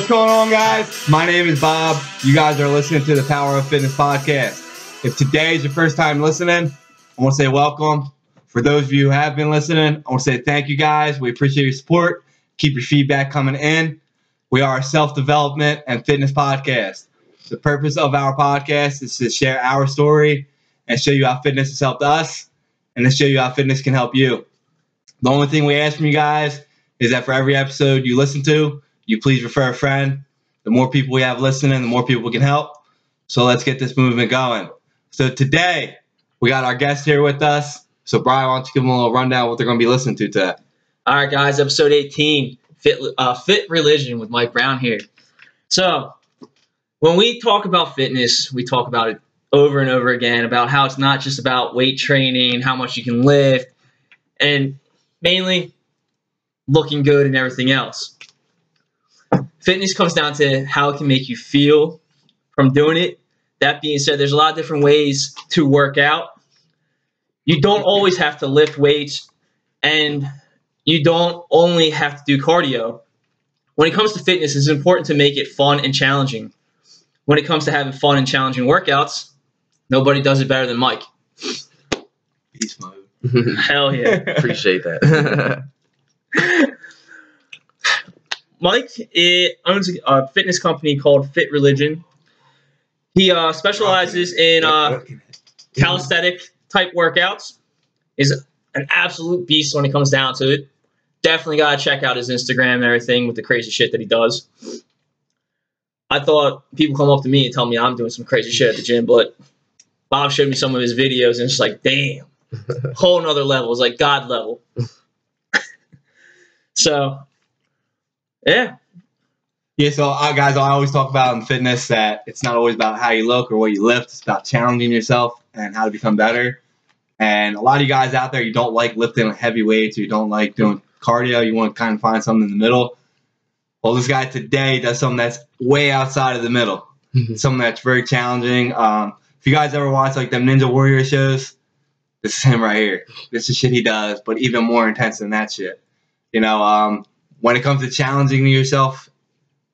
What's going on, guys? My name is Bob. You guys are listening to the Power of Fitness podcast. If today is your first time listening, I want to say welcome. For those of you who have been listening, I want to say thank you guys. We appreciate your support. Keep your feedback coming in. We are a self development and fitness podcast. The purpose of our podcast is to share our story and show you how fitness has helped us and to show you how fitness can help you. The only thing we ask from you guys is that for every episode you listen to, you please refer a friend. The more people we have listening, the more people we can help. So let's get this movement going. So today we got our guest here with us. So Brian, why don't you give them a little rundown what they're going to be listening to today? All right, guys, episode 18, Fit, uh, Fit Religion with Mike Brown here. So, when we talk about fitness, we talk about it over and over again about how it's not just about weight training, how much you can lift, and mainly looking good and everything else. Fitness comes down to how it can make you feel from doing it. That being said, there's a lot of different ways to work out. You don't always have to lift weights, and you don't only have to do cardio. When it comes to fitness, it's important to make it fun and challenging. When it comes to having fun and challenging workouts, nobody does it better than Mike. Beast mode. Hell yeah. Appreciate that. Mike it owns a fitness company called Fit Religion. He uh, specializes in uh, calisthenic type workouts. Is an absolute beast when it comes down to it. Definitely gotta check out his Instagram and everything with the crazy shit that he does. I thought people come up to me and tell me I'm doing some crazy shit at the gym, but Bob showed me some of his videos and it's like, damn, whole nother level. It's like God level. so, yeah, Yeah, so uh, guys, I always talk about in fitness that it's not always about how you look or what you lift. It's about challenging yourself and how to become better. And a lot of you guys out there, you don't like lifting heavy weights or you don't like doing cardio. You want to kind of find something in the middle. Well, this guy today does something that's way outside of the middle. something that's very challenging. Um, if you guys ever watch like them Ninja Warrior shows, this is him right here. This is shit he does, but even more intense than that shit. You know, um, when it comes to challenging yourself,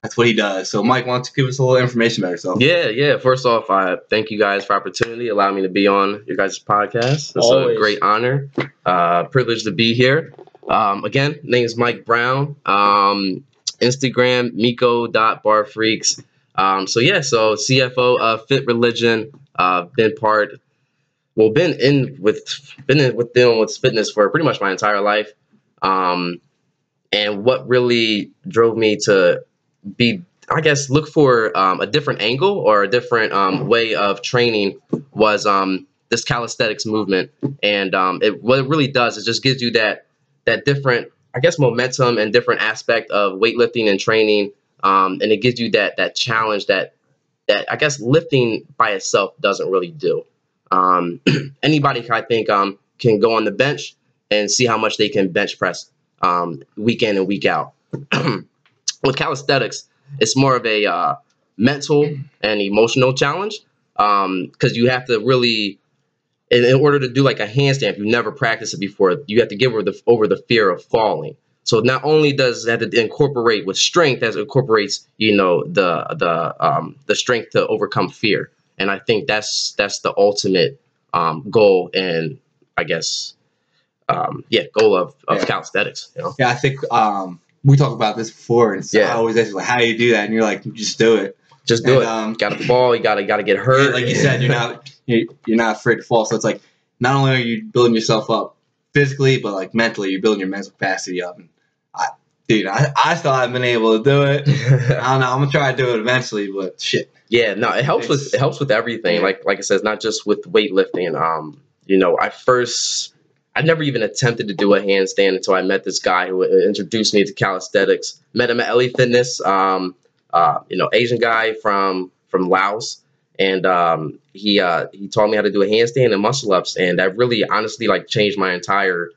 that's what he does. So, Mike, why don't you give us a little information about yourself? yeah, yeah. First off, I thank you guys for opportunity, allowing me to be on your guys' podcast. It's Always. a great honor, uh, privilege to be here. Um, again, name is Mike Brown. Um, Instagram miko.barfreaks. Um, so yeah, so CFO of Fit Religion. Uh, been part, well, been in with been in with dealing with fitness for pretty much my entire life. Um, and what really drove me to be I guess look for um, a different angle or a different um, way of training was um, this calisthenics movement, and um, it, what it really does is just gives you that that different I guess momentum and different aspect of weightlifting and training, um, and it gives you that that challenge that that I guess lifting by itself doesn't really do. Um, anybody I think can go on the bench and see how much they can bench press um, week in and week out. With calisthenics, it's more of a uh, mental and emotional challenge because you have to really in, in order to do like a handstand if you've never practiced it before you have to get over the over the fear of falling so not only does to incorporate with strength as it incorporates you know the the um, the strength to overcome fear and i think that's that's the ultimate um, goal and i guess um, yeah goal of, of Yeah. calisthenics you know Yeah, I think um, we talked about this before, and so Yeah. I always ask like, how do you do that? And you're like, just do it. just do And, it um, gotta fall you gotta gotta get hurt like you said, you're not you're, you're not afraid to fall. So it's like not only are you building yourself up physically, but like mentally, you're building your mental capacity up. And I, dude, I, I still haven't been able to do it. I don't know. I'm gonna try to do it eventually, but shit. Yeah, no, it helps with it helps with everything. Like like I said, it's not just with weightlifting. Um, you know, I first I never even attempted to do a handstand until I met this guy who introduced me to calisthenics. Met him at LA Fitness. Um, uh, you know, Asian guy from from Laos, and um, he uh, he taught me how to do a handstand and muscle ups, and that really honestly like changed my entire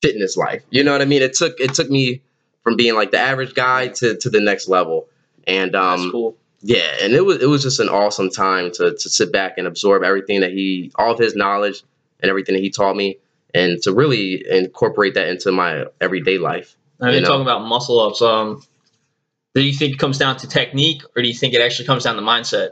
fitness life. You know what I mean? It took it took me from being like the average guy to to the next level, and um, that's cool. yeah, and it was it was just an awesome time to to sit back and absorb everything that he all of his knowledge and everything that he taught me and to really incorporate that into my everyday life. I mean, you're know. talking about muscle ups. Um, Do you think it comes down to technique, or do you think it actually comes down to mindset?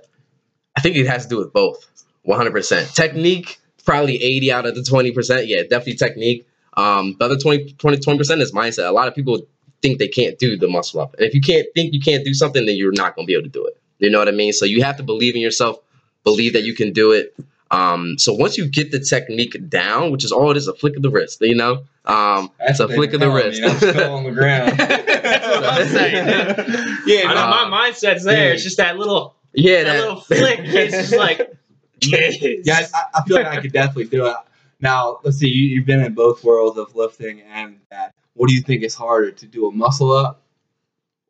I think it has to do with both. 100%. Technique, probably 80 out of the 20%. Yeah, definitely technique. Um, the other 20, 20, 20% is mindset. A lot of people think they can't do the muscle up. And if you can't think you can't do something, then you're not going to be able to do it. You know what I mean? So you have to believe in yourself, believe that you can do it. Um, so once you get the technique down, which is all it is, a flick of the wrist, you know, um, it's a flick of the wrist. me, I'm still on the ground. That's what I'm saying. yeah, I no, know my mindset's there. It's just that little, yeah, that, little flick. It's just like, yes. yeah, I, I feel like I could definitely do it. Now, let's see. You, you've been in both worlds of lifting and that. What do you think is harder to do a muscle up,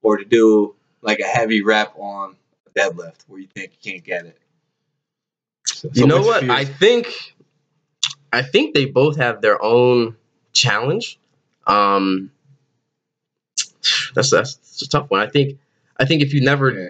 or to do like a heavy rep on a deadlift where you think you can't get it? So- you know what? I think I think they both have their own challenge. Um that's that's, that's a tough one. I think I think if you never Yeah.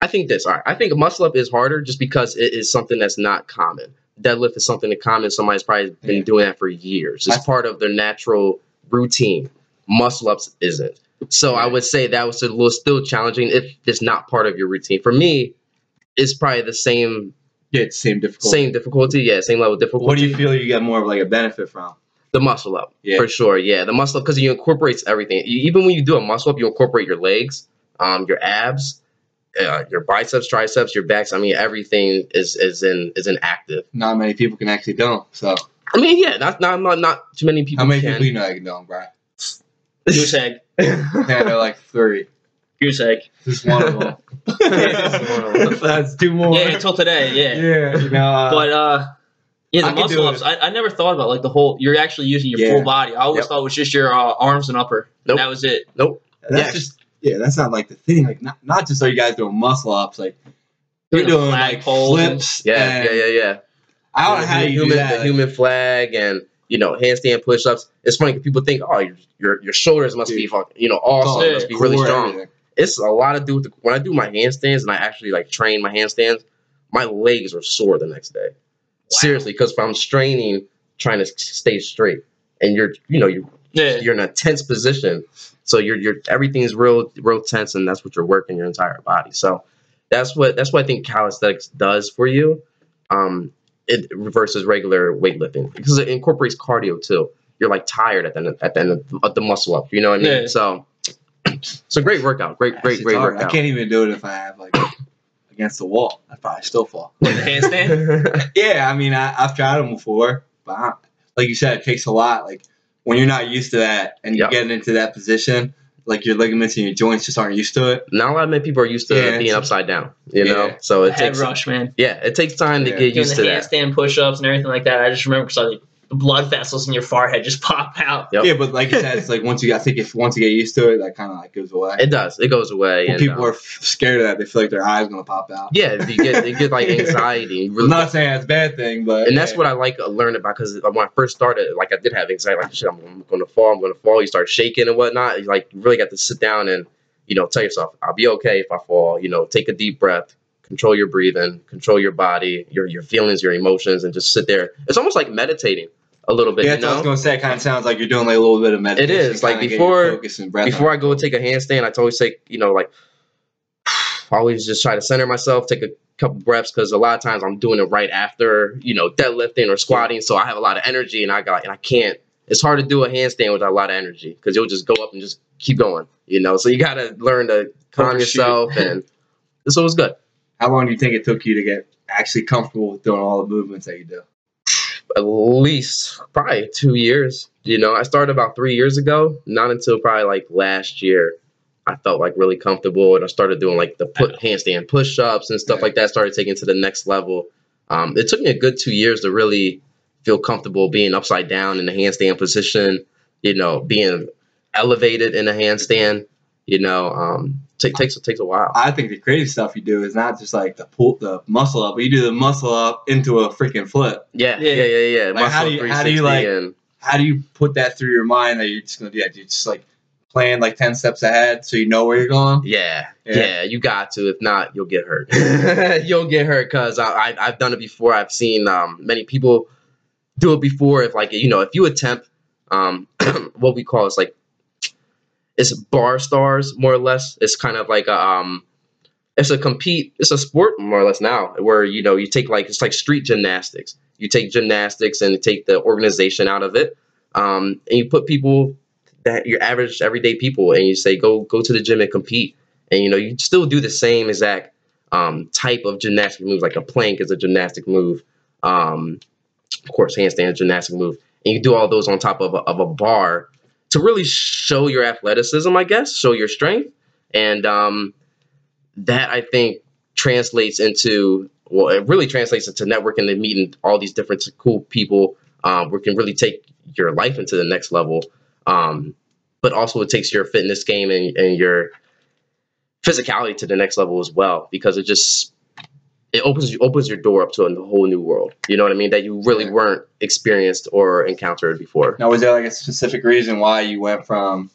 I think this, all right. I think muscle up is harder just because it is something that's not common. Deadlift is something that common. Somebody's probably been Yeah. doing that for years. It's I- part of their natural routine. Muscle ups isn't. So I would say that was a little still challenging if it's not part of your routine. For me, it's probably the same yeah, it's same difficulty. same difficulty. Yeah, same level of difficulty. What do you feel you get more of like a benefit from? The muscle up, Yeah. for sure. Yeah, the muscle up because you incorporates everything. You, even when you do a muscle up, you incorporate your legs, um, your abs, uh, your biceps, triceps, your backs. I mean, everything is is in is in active. Not many people can actually do 'em, So I mean, yeah, not not not, not too many people how many can. people you know that can do 'em, bro? goose egg, Yeah, they're like three. Goose egg. Just one of them. Just one of them. That's two more. Yeah, until today. Yeah. yeah, you know. Uh, But uh, yeah, the I muscle ups. I, I never thought about like the whole. You're actually using your Yeah. full body. I always Yep. thought it was just your uh, arms and upper. Nope. That was it. nope. that's yeah. just yeah, that's not like the thing. Like not not just are you guys doing muscle ups, like you're Doing the doing flag like poles and- flips. Yeah, and yeah, yeah, yeah. I don't know the how you human, do that. the human flag and you know handstand push-ups. It's funny 'cause people think, oh, your your, your shoulders must be Dude. fucking, you know, awesome, oh, Yeah. must be really core, strong. everything. It's a lot to do with the, when I do my handstands and I actually like train my handstands, my legs are sore the next day. Seriously, because if I'm straining, trying to stay straight, and you're you know you're Yeah. you're in a tense position, so you're you're everything's real real tense, and that's what you're working your entire body. So that's what that's what I think calisthenics does for you. Um, it versus regular weightlifting because it incorporates cardio too. You're like tired at the end, at the end of of the muscle up. You know what I mean? Yeah. So it's a great workout. Great, great, great hard. workout. I can't even do it if I have like against the wall. I'd probably still fall. What, the handstand. Yeah, I mean, I, I've tried them before, but I, like you said, it takes a lot. Like when you're not used to that and you're Yep. getting into that position, like your ligaments and your joints just aren't used to it. Not a lot of many people are used to Yeah, being upside down. You know, so it Head takes rush, man. yeah, it takes time to get Doing used the to that. handstand push-ups and everything like that. I just remember because like the blood vessels in your forehead just pop out. Yep. Yeah, but like you said, it's like once you, I think if once you get used to it, that kind of like goes away. It does. It goes away. When and, people um, are f- scared of that, they feel like their eyes gonna pop out. yeah, they get you get like anxiety. You I'm not saying that's a bad thing, but and that's what I like uh, learning about because when I first started, like I did have anxiety, like shit, I'm, I'm going to fall, I'm going to fall. You start shaking and whatnot. You like you really got to sit down and you know tell yourself, I'll be okay if I fall. You know, take a deep breath, control your breathing, control your body, your your feelings, your emotions, and just sit there. It's almost like meditating a little bit. Yeah, you what I was gonna say. It kind of sounds like you're doing like a little bit of meditation. It is like, before- focus and breath before on I go take a handstand, I always take you know like I always just try to center myself, take a couple breaths because a lot of times I'm doing it right after you know deadlifting or squatting, so I have a lot of energy and I got and I can't. It's hard to do a handstand with a lot of energy because you'll just go up and just keep going, you know. So you got to learn to calm yourself, and so it was good. How long do you think it took you to get actually comfortable with doing all the movements that you do? At least probably two years. You know, I started about three years ago. Not until probably like last year, I felt like really comfortable, and I started doing like the put handstand push-ups and stuff like that. Started taking it to the next level. Um, it took me a good two years to really feel comfortable being upside down in the handstand position. You know, being elevated in a handstand. You know, um, take, takes takes a while. I think the crazy stuff you do is not just like the pull, the muscle up, but you do the muscle up into a freaking flip. Yeah, Yeah. yeah, yeah, yeah. Like, how do you- how do you, like- and- How do you put that through your mind that you're just gonna do that? You just like plan like ten steps ahead so you know where you're going? Yeah, Yeah. yeah, you got to. If not, you'll get hurt. you'll get hurt because I, I I've done it before. I've seen um many people do it before. If like you know, if you attempt um what we call is like it's bar stars more or less. It's kind of like a um, it's a compete. It's a sport more or less now where you know you take like it's like street gymnastics. You take gymnastics and take the organization out of it, um, and you put people that your average everyday people, and you say go go to the gym and compete, and you know you still do the same exact um, type of gymnastic moves, like a plank is a gymnastic move. Um, of course, handstand is a gymnastic move, and you do all those on top of a, of a bar to really show your athleticism, I guess, show your strength, and um, that I think translates into well, it really translates into networking and meeting all these different cool people. Um, where can really take your life into the next level. Um, but also it takes your fitness game and, and your physicality to the next level as well because it just it opens you opens your door up to a whole new world. You know what I mean? That you really weren't experienced or encountered before. Now, was there like a specific reason why you went from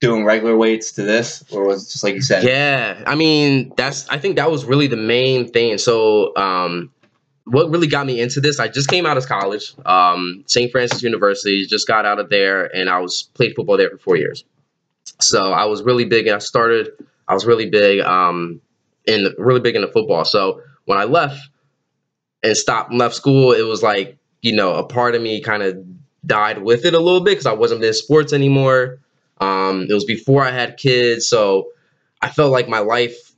doing regular weights to this, or was it just like you said? Yeah, I mean that's I think that was really the main thing. So um, what really got me into this? I just came out of college, um, St. Francis University. Just got out of there, and I was played football there for four years. So I was really big, and I started. I was really big, um, in really big into football. So when I left and stopped and left school, it was like you know a part of me kind of died with it a little bit because I wasn't in sports anymore. Um, it was before I had kids, so I felt like my life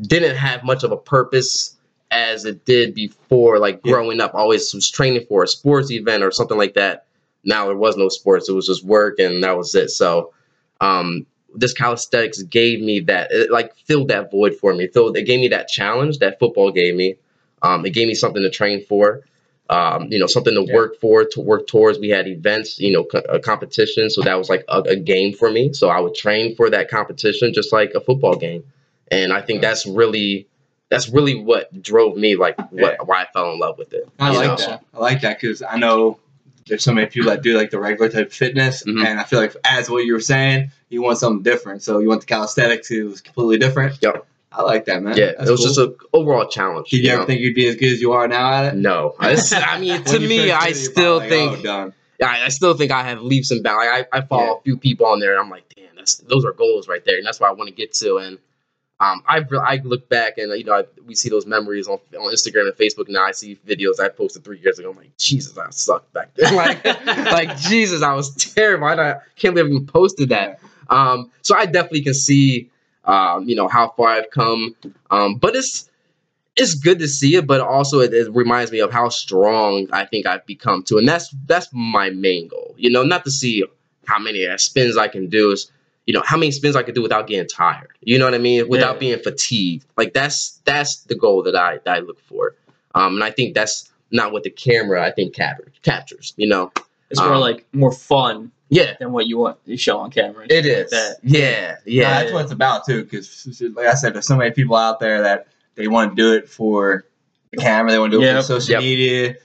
didn't have much of a purpose as it did before. Like Yeah. growing up, always was training for a sports event or something like that. Now there was no sports; it was just work, and that was it. So, um, this calisthenics gave me that, it like filled that void for me. Filled, it gave me that challenge that football gave me. Um, it gave me something to train for. Um, you know, something to Yeah. work for, to work towards. We had events, you know, co- a competition, so that was like a, a game for me. So I would train for that competition, just like a football game. And I think Yeah. that's really, that's really what drove me, like, what Yeah. why I fell in love with it. I like know? that. I like that because I know there's so many people that do like the regular type of fitness, Mhm. and I feel like as what you were saying, you want something different. So you want the calisthenics, it was completely different. Yep. I like that, man. Yeah, That's it was cool. just an overall challenge. Did you you ever know? think you'd be as good as you are now at it? No, I mean, to me, I did it, you're still think like, oh, done. I, I still think I have leaps and bounds. I, I follow Yeah. a few people on there, and I'm like, damn, that's those are goals right there, and that's what I want to get to. And um, I I look back and you know I, we see those memories on on Instagram and Facebook. Now I see videos I posted three years ago. I'm like, Jesus, I sucked back then. like, like Jesus, I was terrible. I don't- can't believe I even posted that. Um, so I definitely can see, um, you know, how far I've come. Um, but it's it's good to see it, but also it, it reminds me of how strong I think I've become too, and that's that's my main goal. You know, not to see how many spins I can do, is you know how many spins I could do without getting tired. You know what I mean? Without Yeah. being fatigued. Like that's that's the goal that I that I look for, um, and I think that's not what the camera I think captures. Captures. You know? It's more Um, like more fun Yeah. than what you want to show on camera. It is. Like that. Yeah. Yeah, Yeah. that's what it's about too. Because, like I said, there's so many people out there that they want to do it for the camera, they want to do it Yep. for social Yep. media,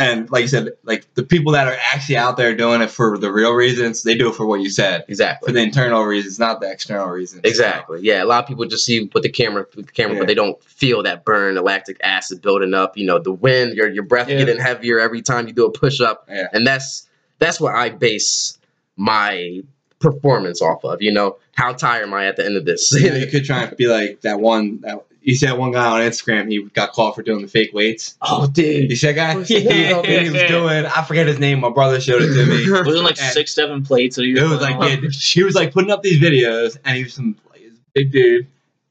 and like you said, like the people that are actually out there doing it for the real reasons, they do it for what you said, Exactly. for the internal reasons, not the external reasons. Exactly. Yeah. A lot of people just see with the camera, with the camera, Yeah. but they don't feel that burn, the lactic acid building up. You know, the wind, your your breath Yeah. getting heavier every time you do a push up, Yeah. and that's that's what I base my performance off of. You know, how tired am I at the end of this? You, know, you could try and be like that one. That, you see that one guy on Instagram. He got caught for doing the fake weights. Oh, dude. You see that guy? Yeah. he was doing. I forget his name. My brother showed it to me. Wasn't like And- six, seven plates. That he It was like yeah, he was like putting up these videos, and he was some like, this big dude,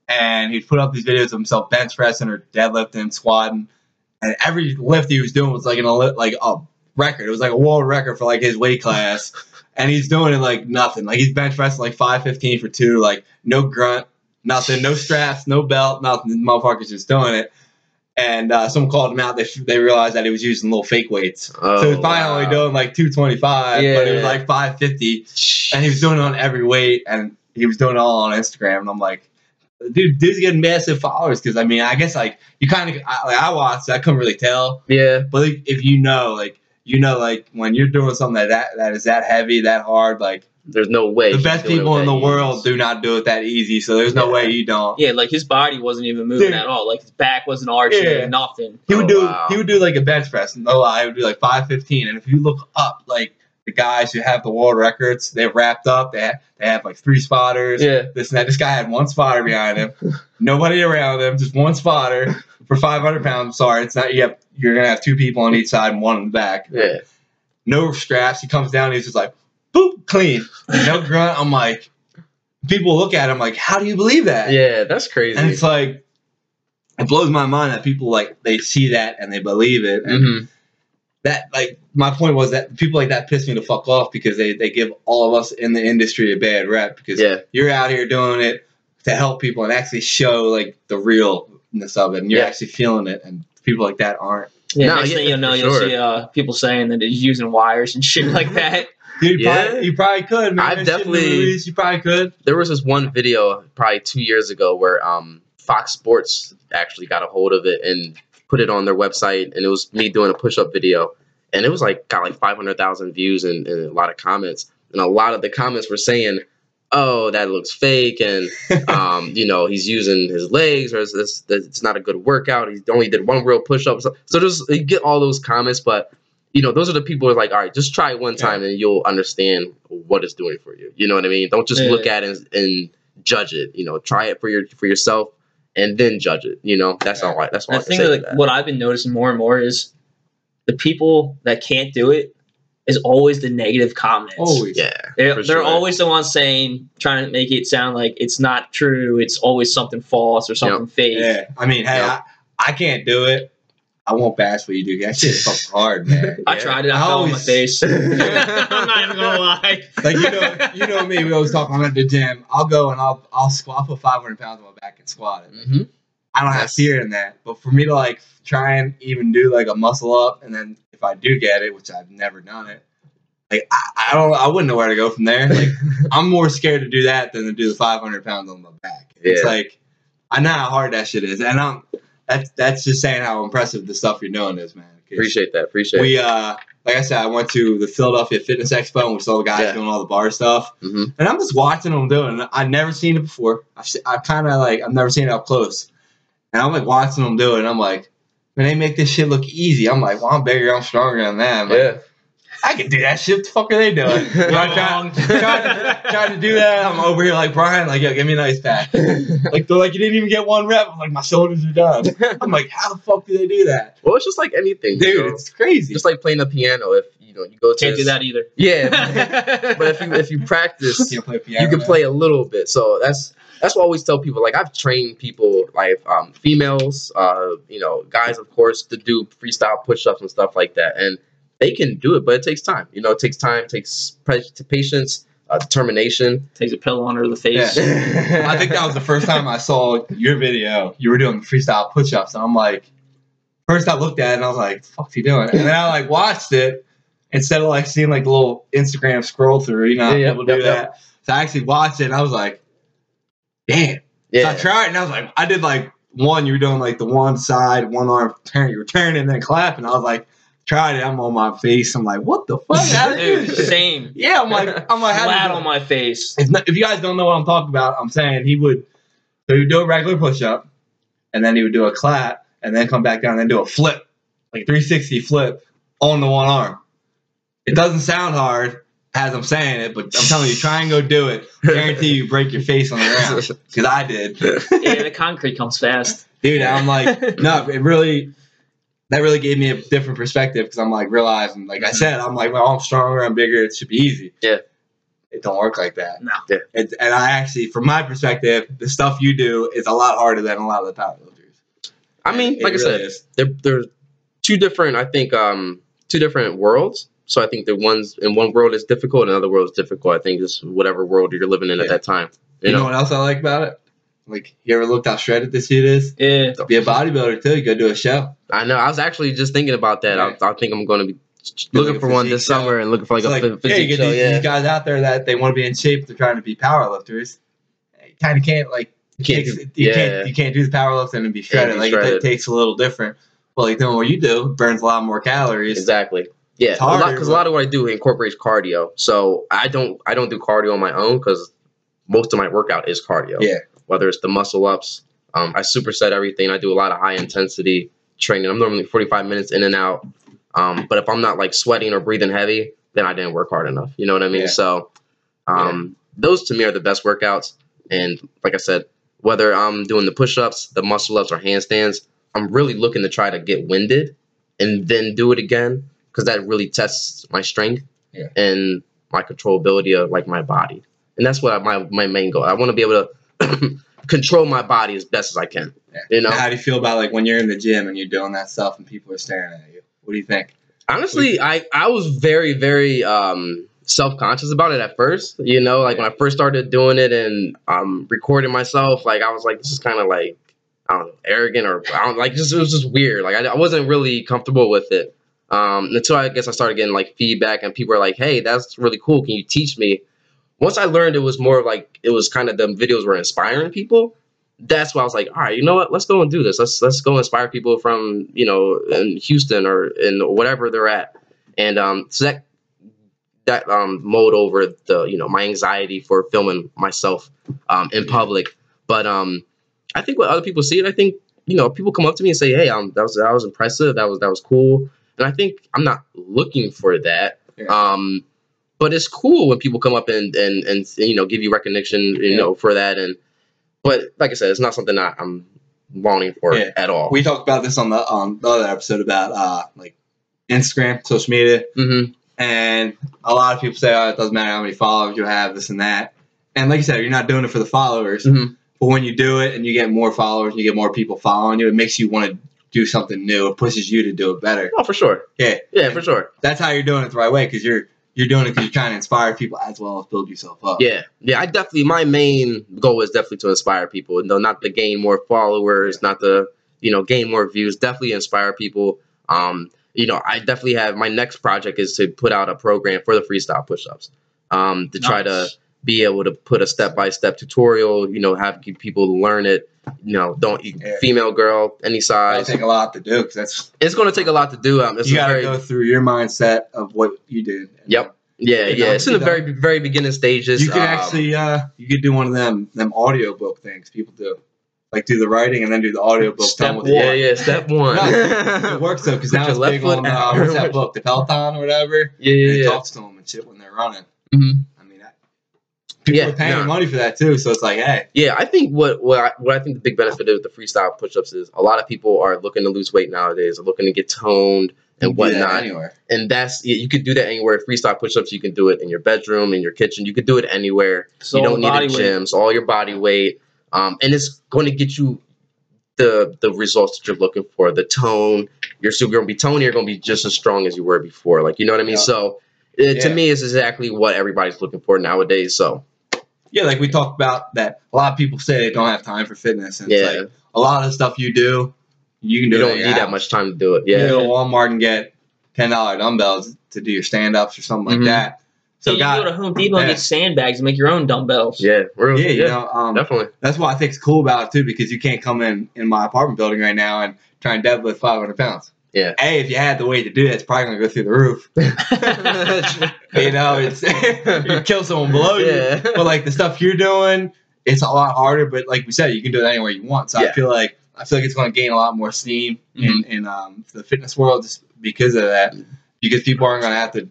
and he'd put up these videos of himself bench pressing or deadlifting, squatting, and every lift he was doing was like an like a record. It was like a world record for like his weight class, and he's doing it like nothing. Like he's bench pressing like five fifteen for two, like no grunt, nothing, no straps, no belt, nothing. The motherfucker's just doing it. And uh, someone called him out. They, they realized that he was using little fake weights. Oh, so he's probably only wow. doing like 225, but it was Yeah. like 550 and he was doing it on every weight, and he was doing it all on Instagram. And I'm like, dude, dude's getting massive followers because I mean, I guess like you kind of I, like I watched, I couldn't really tell, Yeah. but like, if you know, like you know, like when you're doing something that that, that is that heavy, that hard, like There's no way. the best people in the ease. world do not do it that easy. So there's no Yeah. way you don't. Yeah, like his body wasn't even moving Dude. at all. Like his back wasn't arching, Yeah. nothing. He would Oh, do wow. he would do like a bench press. No lie, he would do like 515, and if you look up, like the guys who have the world records. They're wrapped up. They have, they have like three spotters. Yeah. This and that. This guy had one spotter behind him, nobody around him, just one spotter for 500 pounds. Sorry, it's not. You have, you're gonna have two people on each side and one in the back. Yeah. No straps. He comes down. He's just like, boop, clean. No grunt. I'm like, people look at him like, how do you believe that? Yeah, that's crazy. And it's like, it blows my mind that people like they see that and they believe it. And hmm that like my point was that people like that piss me the fuck off because they they give all of us in the industry a bad rep because Yeah. you're out here doing it to help people and actually show like the realness of it and you're Yeah. actually feeling it and people like that aren't. Yeah, No, next yeah, thing you'll know, you'll sure. see uh, people saying that he's using wires and shit like that. You, Yeah. probably, you probably could, man. I've That shit in the definitely- movies, you probably could. There was this one video probably two years ago where um, Fox Sports actually got a hold of it and put it on their website, and it was me doing a push-up video, and it was like got like five hundred thousand views and, and a lot of comments, and a lot of the comments were saying, "Oh, that looks fake," and um, you know, he's using his legs, or is this, this it's not a good workout. He only did one real push up. So, so there's you get all those comments, but you know, those are the people who are like, all right, just try it one time and you'll understand what it's doing for you. You know what I mean? Don't just Yeah. look at it and, and judge it. You know, try it for your for yourself and then judge it. You know, that's all. I, that's all I I think say. like that. what I've been noticing more and more is the people that can't do it is always the negative comments. Always. yeah, They're, for they're sure. always the ones saying, trying to make it sound like it's not true. It's always something false or something fake. Yeah. I mean, hey, Yeah. I, I can't do it. I won't bash what you do. That shit's fucking hard, man. I Yeah. tried it. I, I fell on my always- face. I'm not even gonna lie. Like you know, you know me. We always talk. I'm at the gym. I'll go and I'll I'll squat. Put 500 pounds on my back and squat it. hmm I don't have fear in that. But for me to like try and even do like a muscle up, and then if I do get it, which I've never done it, like I, I don't, I wouldn't know where to go from there. Like I'm more scared to do that than to do the 500 pounds on my back. It's Yeah. like I know how hard that shit is, and I'm that's that's just saying how impressive the stuff you're doing is, man. appreciate that. Appreciate. It. We uh, like I said, I went to the Philadelphia Fitness Expo and we saw the guys Yeah. doing all the bar stuff. it. hmm And I'm just watching them doing it. I've never seen it before. I've, I've kind of like, I've never seen it up close. And I'm like watching them do it. And I'm like, man, they make this shit look easy. I'm like, well, I'm bigger, I'm stronger than them. Like, Yeah. I can do that shit. What the fuck are they doing? When I try, Wrong. try, to, try to do that. I'm over here like, Brian, like, yo, give me a nice pack. Like, they're like, you didn't even get one rep. I'm like, my shoulders are done. I'm like, how the fuck do they do that? well, it's just like anything, you Dude, know? it's crazy. just like playing the piano. If you know you go to Can't do that either. Yeah, but if you if you practice, you can play piano. you can now. play a little bit. So that's that's what I always tell people. Like I've trained people, like um, females, uh, you know, guys, of course, to do freestyle push-ups and stuff like that, and they can do it, but it takes time. You know, it takes time, it takes pre- patience, uh, determination. Takes a pillow under the face. I think that was the first time I saw your video. You were doing freestyle push-ups, and I'm like, first I looked at it and I was like, "The fuck's he doing?" And then I like watched it instead of like seeing like the little Instagram scroll through. You know, how Yeah, yep, people do yep, yep. that. So I actually watched it and I was like, "Damn!" So I tried and I was like, I did like one. You were doing like the one side, one arm turn. You were turning and then clapping. I was like, tried it. I'm on my face. I'm like, what the fuck? How do you do Dude, same. Yeah, I'm like, I'm like, how you Flat on my face. if, not, if you guys don't know what I'm talking about, I'm saying he would so he would do a regular push up, and then he would do a clap, and then come back down, and then do a flip, like 360 flip on the one arm. It doesn't sound hard as I'm saying it, but I'm telling you, try and go do it. Guarantee you break your face on the ground because I did, Yeah, the concrete comes fast. dude. I'm like, no, it really. That really gave me a different perspective because I'm like realizing, like I said, I'm like, well, I'm stronger, I'm bigger, it should be easy. Yeah. It don't work like that. No. Yeah. And, and I actually, from my perspective, the stuff you do is a lot harder than a lot of the powerlifters. I mean, It like I really said, is. they're they're two different. I think um two different worlds. So I think the ones in one world is difficult, and another world is difficult. I think it's whatever world you're living in at that time. You You know know, what else I like about it? Like, you ever looked how shredded this shit is? Yeah. Be a bodybuilder too. You go do a show. I know. I was actually just thinking about that. I, I think I'm going to be Do looking for one this show. summer and looking for like It's a like, phy- yeah, you physique get show. these, Yeah, these guys out there that they want to be in shape. They're trying to be powerlifters. You kind of can't like You can't takes- do- you yeah. can't you can't do the powerlifting and be shredded. be like shredded. it takes a little different. But like doing what you do burns a lot more calories. exactly. Yeah, It's a because a lot of what I do incorporates cardio. So I don't I don't do cardio on my own because most of my workout is cardio. Yeah. Whether it's the muscle ups, um, I superset everything. I do a lot of high intensity training. I'm normally 45 minutes in and out. Um, but if I'm not like sweating or breathing heavy, then I didn't work hard enough. You know what I mean? Yeah. So, um, those to me are the best workouts. And like I said, whether I'm doing the push-ups, the muscle-ups, or handstands, I'm really looking to try to get winded and then do it again because that really tests my strength Yeah. and my controllability of like my body. And that's what I, my my main goal. I want to be able to control my body as best as I can. Yeah. You know, How do you feel about like when you're in the gym and you're doing that stuff and people are staring at you? What do you think? honestly, I I was very very um self conscious about it at first. You know, like when I first started doing it and um recording myself, like I was like, this is kind of like I don't know, arrogant or I don't like just it was just weird. Like I, I wasn't really comfortable with it. Um, until I guess I started getting like feedback and people were like, hey, that's really cool. Can you teach me? Once I learned it was more of like it was kind of the videos were inspiring people. That's why I was like, all right, you know what? Let's go and do this. Let's let's go inspire people from you know in Houston or in whatever they're at. And um, so that that um mode over the you know my anxiety for filming myself um in public. But um, I think when other people see it, I think you know people come up to me and say, hey, um, that was that was impressive. That was that was cool. And I think I'm not looking for that. Yeah. Um, but it's cool when people come up and and and you know give you recognition, you Yeah. know, for that. And but like I said, it's not something that I'm longing for Yeah. at all. We talked about this on the on the other episode about uh like Instagram, social media, hmm and a lot of people say, "Oh, it doesn't matter how many followers you have, this and that." And like you said, you're not doing it for the followers, Mhm. but when you do it and you get more followers, and you get more people following you, it makes you want to do something new. It pushes you to do it better. Oh, for sure. Yeah, Yeah, for sure. that's how you're doing it the right way because you're you're doing it because you're trying to inspire people as well as build yourself up. Yeah, yeah. I definitely my main goal is definitely to inspire people. No, not to gain more followers, not to you know gain more views. Definitely inspire people. Um, you know, I definitely have my next project is to put out a program for the freestyle push-ups. Um, to try to Nice. Be able to put a step-by-step tutorial. You know, have people learn it. You know, don't Yeah. female girl any size It'll take a lot to do because that's It's going to take a lot to do. Um, it's you got to go through your mindset of what you did. Yep. yeah, You know, yeah. It's in the very very beginning stages. You can Um, actually uh you could do one of them them audiobook things people do. Like do the writing and then do the audiobook Step one. yeah, yeah. Step one. It works though because now it's big on uh, what's that book, the Peloton or whatever. Yeah, And yeah, it yeah. talks to them and shit when they're running. Mhm. I mean, that, people Yeah, are paying nah. money for that too, so it's like, hey, Yeah, I think what what I, what I think the big benefit of the freestyle push-ups is a lot of people are looking to lose weight nowadays, are looking to get toned and you can do that whatnot, anywhere. and that's you you could do that anywhere. Freestyle push-ups, you can do it in your bedroom, in your kitchen, you could do it anywhere. So you don't need a body weight. gym, so all your body weight, um, and it's going to get you the the results that you're looking for. The tone, you're still going to be toned. You're going to be just as strong as you were before. Like you know what I mean? Yeah. So. It, To me, it's exactly what everybody's looking for nowadays. So Yeah, like we talked about that. A lot of people say they don't have time for fitness, and yeah, it's like a lot of the stuff you do, you can do. You don't at your need that much time to do it. You Yeah, can go to Walmart and get ten dollar dumbbells to do your stand ups or something like Mhm. that. So So, you God, go to Home Depot and get sandbags and make your own dumbbells. yeah, we're, yeah, you know, um, definitely. that's what I think is cool about it too, because you can't come in in my apartment building right now and try and deadlift 500 pounds. Yeah. Hey, if you had the way to do that, it's probably gonna go through the roof. you know, it's you kill someone below you. But like the stuff you're doing, it's a lot harder. But like we said, you can do it anywhere you want. So I feel like I feel like it's going to gain a lot more steam in Mm-hmm. in um, the fitness world just because of that. Because people aren't going to have to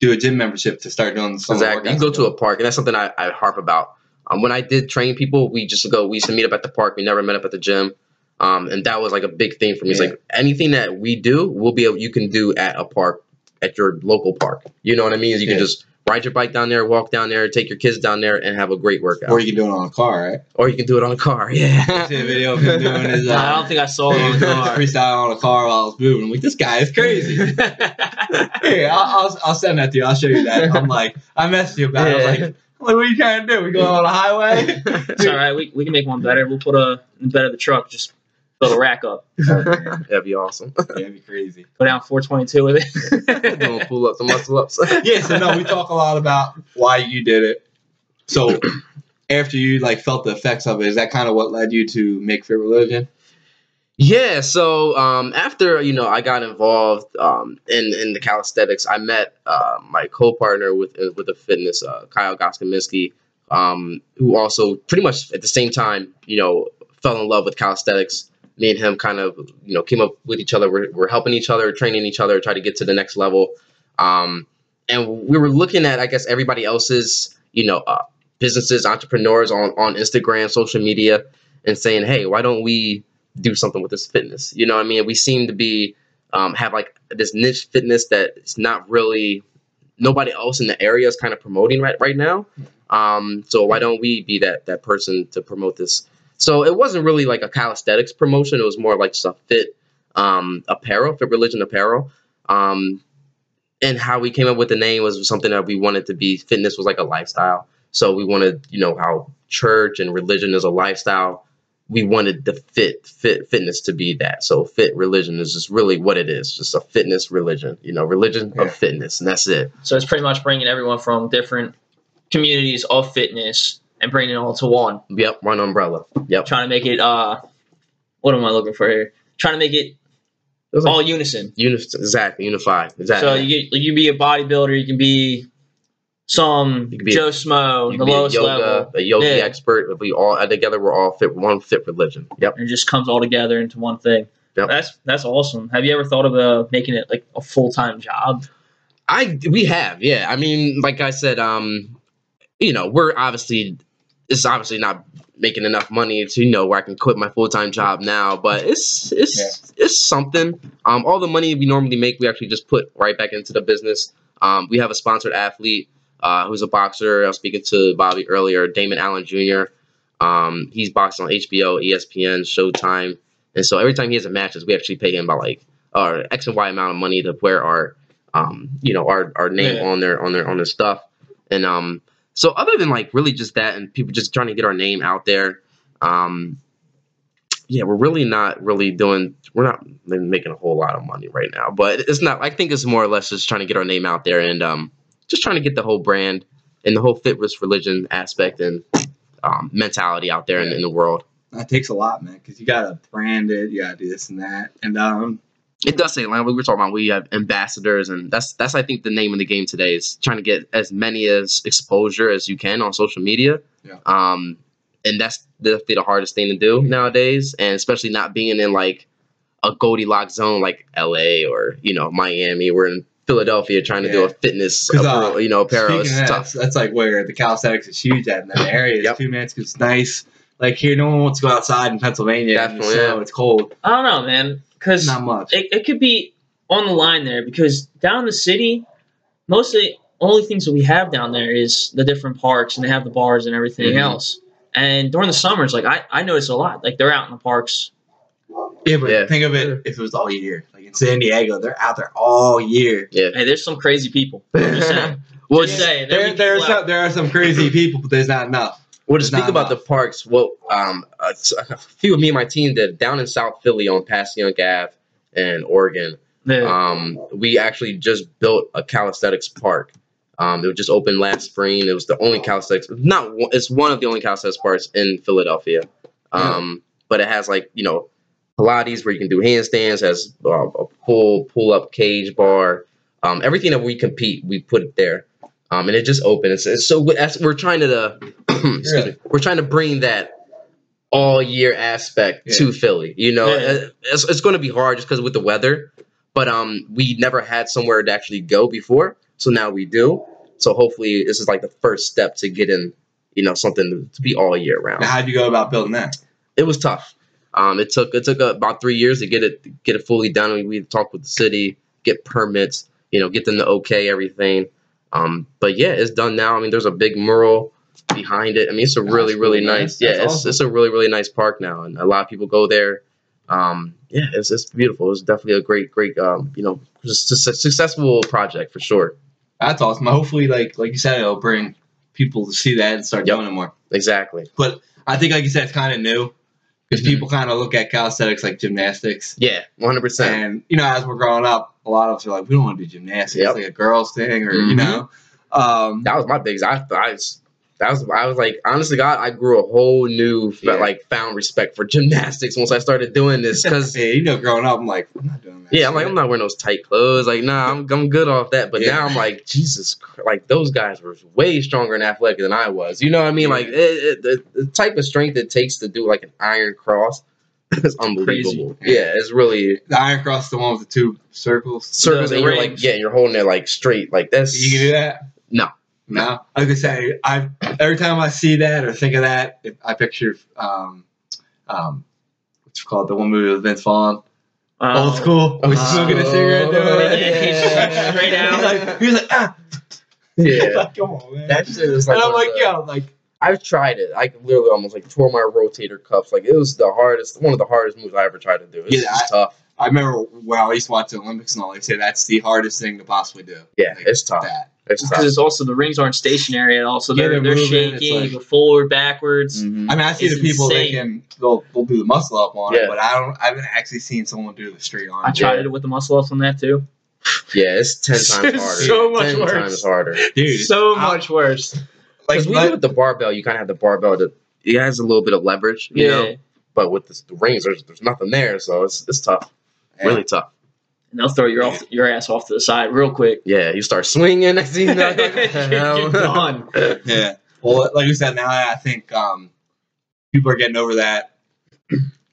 do a gym membership to start doing some exactly. You go to a park, and that's something I, I harp about. Um, when I did train people, we just go. We used to meet up at the park. We never met up at the gym. Um, and that was like a big thing for me. It's like anything that we do, we'll be able. You can do at a park, at your local park. You know what I mean? You can just ride your bike down there, walk down there, take your kids down there, and have a great workout. or you can do it on a car, right? Or you can do it on a car. Yeah. See a video of him doing his. Uh, I don't think I saw it on the car. freestyle on a car while I was moving. I'm like, this guy is crazy. Hey, I'll, I'll, I'll send that to you. I'll show you that. I'm like, I messaged you about it. I was like, I'm like, what are you trying to do? We going on a highway? it's all right. We, we can make one better. We'll put a in the bed of the truck. Just build a rack up. That'd be awesome. Yeah, it'd be crazy. Go down 422 with it. Doing pull ups and muscle ups. Yeah, so no, we talk a lot about why you did it. So after you like felt the effects of it, is that kind of what led you to make Fit Religion? Yeah, so um, after you know I got involved um, in in the calisthenics, I met uh, my co-partner with uh, with the fitness, uh, Kyle Goskaminski, um, who also pretty much at the same time you know fell in love with calisthenics. Me and him kind of you know came up with each other. We're, we're helping each other, training each other, try to get to the next level. Um, and we were looking at I guess everybody else's you know uh, businesses, entrepreneurs on on Instagram, social media, and saying, hey, why don't we do something with this fitness? You know, what I mean, we seem to be um, have like this niche fitness that is not really nobody else in the area is kind of promoting right right now. Um, so why don't we be that that person to promote this? So it wasn't really like a calisthenics promotion. It was more like just a fit um, apparel, fit religion apparel. Um, and how we came up with the name was something that we wanted to be. Fitness was like a lifestyle. So we wanted, you know, how church and religion is a lifestyle. We wanted the fit fit fitness to be that. So fit religion is just really what it is, just a fitness religion. You know, religion Yeah. of fitness, and that's it. So it's pretty much bringing everyone from different communities of fitness and bring it all to one. Yep, one umbrella. Yep. Trying to make it. uh What am I looking for here? Trying to make it It like all unison. uni- exactly unified. Exactly. So you get, you can be a bodybuilder, you can be some You can be- Joe Schmo, You the be a lowest yoga, level, a yoga Yeah. expert. If we all are together, we're all fit. One fit religion. Yep. and it just comes all together into one thing. Yep. That's that's awesome. Have you ever thought about making it like a full time job? I we have, yeah. I mean, like I said, um, you know, we're obviously it's obviously not making enough money to you know where I can quit my full time job now, but it's it's it's something. Um, all the money we normally make, we actually just put right back into the business. Um, we have a sponsored athlete uh, who's a boxer. I was speaking to Bobby earlier, Damon Allen Jr. Um, he's boxing on HBO, ESPN, Showtime, and so every time he has a matches, we actually pay him by like uh, X and Y amount of money to wear our um, you know, our our name Yeah. on their on their on their stuff. And um, so other than like really just that and people just trying to get our name out there, um, yeah, we're really not really doing. We're not making a whole lot of money right now, but it's not. I think it's more or less just trying to get our name out there and um, just trying to get the whole brand and the whole fitness religion aspect and um, mentality out there in, in the world. That takes a lot, man, because you gotta brand it, you gotta do this and that, and um, It does say like we were talking about. We have ambassadors, and that's that's I think the name of the game today is trying to get as many as exposure as you can on social media. Yeah. Um, and that's definitely the hardest thing to do nowadays, and especially not being in like a Goldilocks zone like L.A. or you know Miami. We're in Philadelphia trying to do Yeah. a fitness, 'Cause, uh, apparel, you know, apparel. speaking It's that, tough. that's, that's like where the calisthenics is huge at in that area. Yep. Too, man, it's 'cause it's nice. Like here, no one wants to go outside in Pennsylvania. in Definitely, snow, yeah. It's cold. I don't know, man, because Not much. it, it could be on the line there because down in the city, mostly only things that we have down there is the different parks and they have the bars and everything Mhm. else. And during the summers, like I, I notice a lot. Like they're out in the parks. Yeah, but Yeah. think of it if it was all year. Like in San Diego, they're out there all year. Yeah. Hey, there's some crazy people. I'm just saying. well, Just just- saying. There, There, there, some, there are some crazy people, but there's not enough. Well, to speak about the parks, well, um, a, a few of me and my team did down in South Philly on Passyunk Ave and Oregon. Um, we actually just built a calisthenics park. Um, it was just opened last spring. It was the only calisthenics, not one- it's one of the only calisthenics parks in Philadelphia. Um, but it has like you know Pilates where you can do handstands, has uh, a pull pull up cage bar, um, everything that we compete, we put it there. Um, and it just opened. It's, it's so we're trying to excuse Yeah. me, we're trying to bring that all year aspect to Philly. You know, Yeah. Uh, it's, it's going to be hard just because with the weather, but um, we never had somewhere to actually go before, so now we do. So hopefully, this is like the first step to get in, you know, something to be all year round. Now, how'd you go about building that? It was tough. Um, it took it took about three years to get it get it fully done. We, we talked with the city, get permits, you know, get them to okay everything. Um, but yeah, it's done now. I mean, there's a big mural behind it. I mean, it's a That's really really cool, man. nice. Yeah, That's it's awesome. it's a really really nice park now, and a lot of people go there. Um, yeah, it's it's beautiful. It's definitely a great great um, you know, just a successful project for sure. That's awesome. Hopefully, like like you said, it'll bring people to see that and start Yep. doing it more. Exactly. But I think, like you said, it's kind of new because Mhm. people kind of look at calisthenics like gymnastics. Yeah, 100. percent And you know, as we're growing up, a lot of us are like, we don't want to do gymnastics. Yep. It's like a girls thing, or you Mhm. know. Um, that was my biggest. I, I was, that was I was like, honestly, God, I grew a whole new Yeah. like found respect for gymnastics once I started doing this. Because yeah, you know, growing up, I'm like, I'm not doing that. yeah, I'm like, I'm not wearing those tight clothes. Like, nah, I'm I'm good off that. But Yeah. now I'm like, Jesus, Christ, like those guys were way stronger and athletic than I was. You know what I mean? Like it, it, the, the type of strength it takes to do like an iron cross. It's unbelievable. Crazy. Yeah, it's really The Iron Cross, the one with the two circles. circles, the and you're like, yeah, you're holding it like straight, like this. You can do that? No. No. I was gonna say, I every time I see that or think of that, I picture um, um, what's it called the one movie with Vince Vaughn, Um, old school, with Oh, smoking a cigarette doing it. yeah, he's just He was like, he was like, ah, Yeah, like, come on, man. that shit is like. and I'm like, of the- yo, like, I've tried it. I literally almost like tore my rotator cuffs. Like it was the hardest, one of the hardest moves I ever tried to do. It's Yeah, just tough. I remember when I used to watch the Olympics and all, they say that's the hardest thing to possibly do. Yeah, Like, it's tough. That. It's Because tough. it's also the rings aren't stationary at all, so Yeah, they're, they're they're, moving, shaking. it's you like- go forward, backwards. Mhm. I mean, I see It's the people they insane. can they'll, they'll do the muscle up on it, Yeah. but I don't. I haven't actually seen someone do the straight arm. I tried Yeah. it with the muscle ups on that too. Yeah, it's ten times harder. So much ten worse. times harder. dude. so I- much worse. Like, Because we like- do with the barbell, you kind of have the barbell that it has a little bit of leverage, you Yeah. know. But with the, the rings, there's there's nothing there, so it's it's tough, really tough. And they'll throw your off your ass off to the side real quick. Yeah, you start swinging, next thing you know, like, what the hell? You're done. Yeah. Well, like you said, now I think um, people are getting over that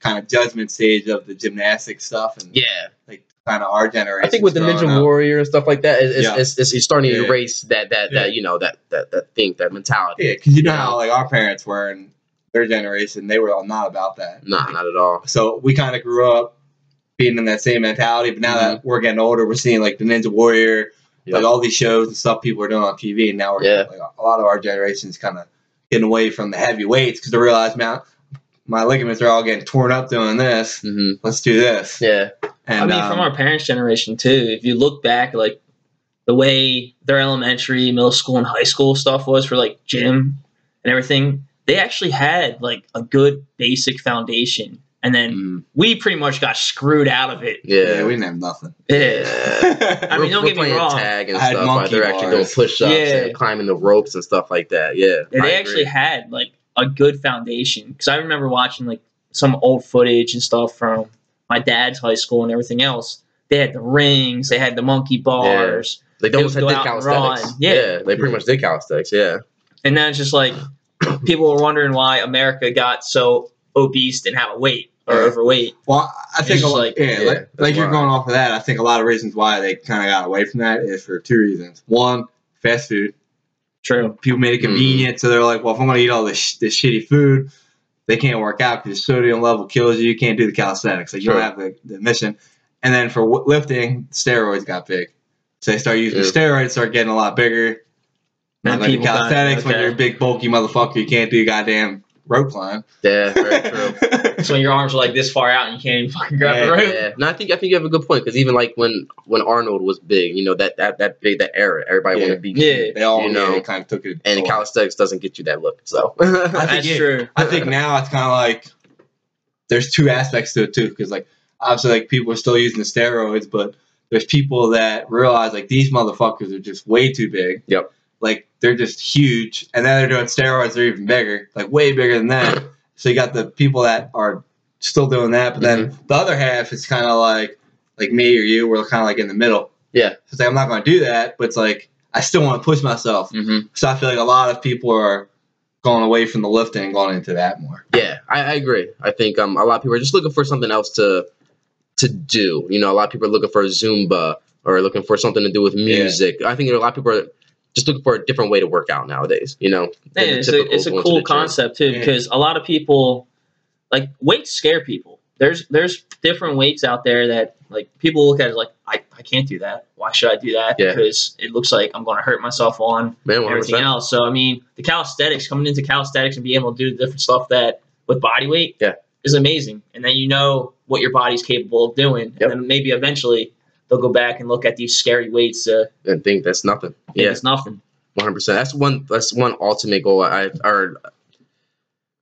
kind of judgment stage of the gymnastic stuff and yeah, like kind of our generation. I think with the Ninja Warrior and stuff like that, it's, Yeah. it's, it's, it's starting to Yeah. erase that that Yeah. that you know that that that thing that mentality. Yeah, because you know how like our parents were and their generation, they were all not about that. Nah, not at all. So we kind of grew up being in that same mentality, but now that mm-hmm. we're getting older, we're seeing like the Ninja Warrior, like all these shows and stuff people are doing on TV, and now we're Yeah. like a lot of our generation's kind of getting away from the heavy weights because they realize, man, my ligaments are all getting torn up doing this. hmm Let's do this. Yeah, And I mean, um, from our parents' generation too. If you look back, like the way their elementary, middle school, and high school stuff was for like gym and everything, they actually had like a good basic foundation. And then Mhm. we pretty much got screwed out of it. yeah. yeah, we didn't have nothing. Yeah. I mean, don't we're get me wrong. Tag and I had stuff. Like monkey they're actually doing bars. push-ups Yeah. and climbing the ropes and stuff like that. Yeah, Yeah, they agree. actually had like a good foundation because I remember watching like some old footage and stuff from my dad's high school and everything else. They had the rings, they had the monkey bars, Like They they almost would had go did calisthenics. run. Yeah. they pretty much did calisthenics. Yeah, and then it's just like people were wondering why America got so obese and have a weight or Yeah. overweight. Well, I think a lot, like- yeah, yeah, like, like you're going off of that. I think a lot of reasons why they kind of got away from that is for two reasons. One, fast food. True. People made it Mm-hmm. convenient, so they're like, well, if I'm going to eat all this, sh- this shitty food, they can't work out because the sodium level kills you. You can't do the calisthenics. Like you Sure. don't have the, the mission. And then for w- lifting, steroids got big. So they start using Yeah. steroids, start getting a lot bigger. Not like people got- calisthenics when you're a big bulky motherfucker, you can't do goddamn rope line. yeah, very true. So when your arms are like this far out and you can't even fucking grab the Yeah, rope. Yeah, no, I think I think you have a good point because even like when when Arnold was big, you know that that that big that era, everybody Yeah. wanted to be big. Yeah. They all You you know, know, kind of took it. and away. calisthenics doesn't get you that look. So I think That's it- true. I think now it's kind of like there's two aspects to it too, because like obviously like people are still using the steroids, but there's people that realize like these motherfuckers are just way too big. Yep. Like they're just huge, and then they're doing steroids. They're even bigger, like way bigger than that. so you got the people that are still doing that, but then Mm-hmm. the other half is kind of like like me or you. We're kind of like in the middle. Yeah. It's like I'm not going to do that, but it's like I still want to push myself. Mhm. So I feel like a lot of people are going away from the lifting and going into that more. yeah, I, I agree. I think um a lot of people are just looking for something else to to do. You know, a lot of people are looking for Zumba or looking for something to do with Yeah. music. I think a lot of people are just looking for a different way to work out nowadays. You know, Yeah, it's a, it's a going to cool the gym. concept too Yeah. because a lot of people like weights scare people. There's there's different weights out there that like people look at it like I, I can't do that. Why should I do that? Yeah. Because it looks like I'm going to hurt myself on Man, everything else. So I mean, the calisthenics coming into calisthenics and being able to do the different stuff that with body weight Yeah. is amazing. And then you know what your body's capable of doing, Yep. and then maybe eventually they'll go back and look at these scary weights. Uh, and think that's nothing. Yeah, it's nothing. one hundred percent. That's one. That's one ultimate goal. I or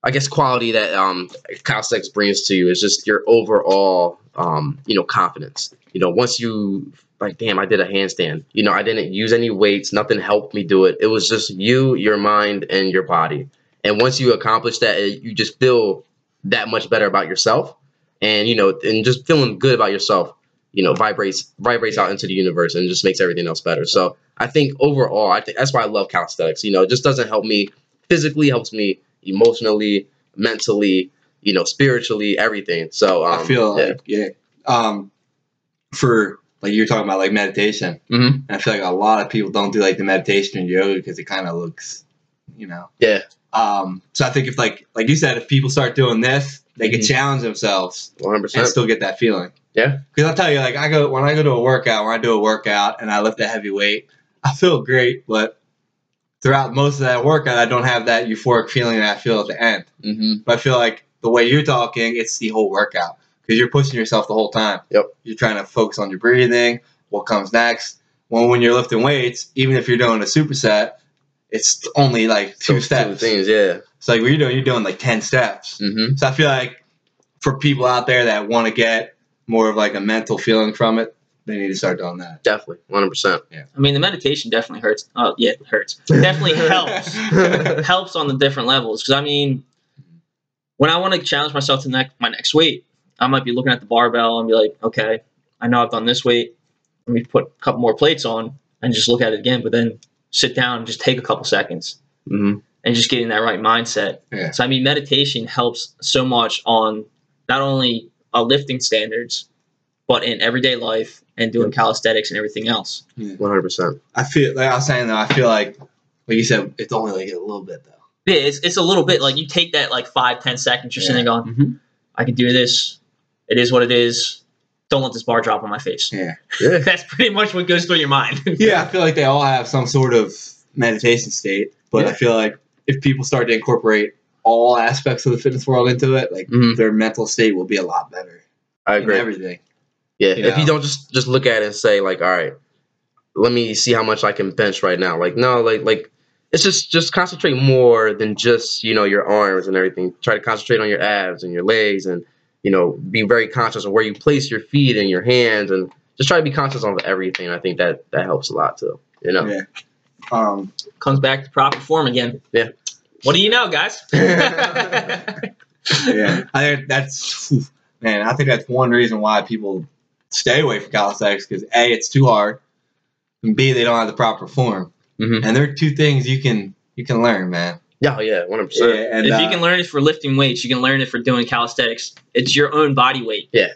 I guess quality that um calisthenics brings to you is just your overall um you know confidence. You know, once you like, damn, I did a handstand. You know, I didn't use any weights. Nothing helped me do it. It was just you, your mind, and your body. And once you accomplish that, it- you just feel that much better about yourself, and you know, and just feeling good about yourself. You know, vibrates vibrates out into the universe and just makes everything else better. So I think overall, I think that's why I love calisthenics. You know, it just doesn't help me physically, helps me emotionally, mentally, you know, spiritually, everything. So um, I feel yeah. like yeah. Um, for like you're talking about like meditation, Mhm. and I feel like a lot of people don't do like the meditation and yoga because it kind of looks, you know. Yeah. Um, so I think if like like you said, if people start doing this, they can Mhm. challenge themselves 100%. and still get that feeling. Yeah. Because I'll tell you, like I go when I go to a workout, when I do a workout and I lift a heavy weight, I feel great, but throughout most of that workout, I don't have that euphoric feeling that I feel at the end. hmm But I feel like the way you're talking, it's the whole workout because you're pushing yourself the whole time. Yep. You're trying to focus on your breathing, what comes next. When when you're lifting weights, even if you're doing a superset, it's only like two Those steps. things, yeah. So like what you're doing, you're doing like ten steps. hmm So I feel like for people out there that want to get more of like a mental feeling from it, they need to start doing that. Definitely, 100%. Yeah. I mean, the meditation definitely hurts. Oh, yeah, it hurts. Definitely helps. helps on the different levels. Because I mean, when I want to challenge myself to next, my next weight, I might be looking at the barbell and be like, okay, I know I've done this weight. Let me put a couple more plates on and just look at it again. But then sit down and just take a couple seconds hmm and just getting that right mindset. Yeah. So I mean, meditation helps so much on not only uh, lifting standards, but in everyday life and doing calisthenics and everything else. 100%. I feel like I was saying though, I feel like like you said, it's only like a little bit though. Yeah, it's, it's a little bit like you take that like five ten seconds. You're sitting on, going, Mhm. I can do this. It is what it is. Don't let this bar drop on my face. Yeah. Yeah. That's pretty much what goes through your mind. Yeah, I feel like they all have some sort of meditation state, but I feel like if people start to incorporate all aspects of the fitness world into it, like Mhm. their mental state will be a lot better. I agree. everything. Yeah, You if you don't just just look at it and say like, all right, let me see how much I can bench right now. Like, no, like like it's just just concentrate more than just you know your arms and everything. Try to concentrate on your abs and your legs, and you know be very conscious of where you place your feet and your hands, and just try to be conscious of everything. I think that that helps a lot too. You know. Yeah. Um, Comes back to proper form again. Yeah. What do you know, guys? yeah, I think that's whew, man. I think that's one reason why people stay away from calisthenics because a it's too hard, and b they don't have the proper form. Mhm. And there are two things you can you can learn, man. Yeah, yeah, one hundred Yeah, percent. and if uh, you can learn it for lifting weights, you can learn it for doing calisthenics. It's your own body weight. Yeah.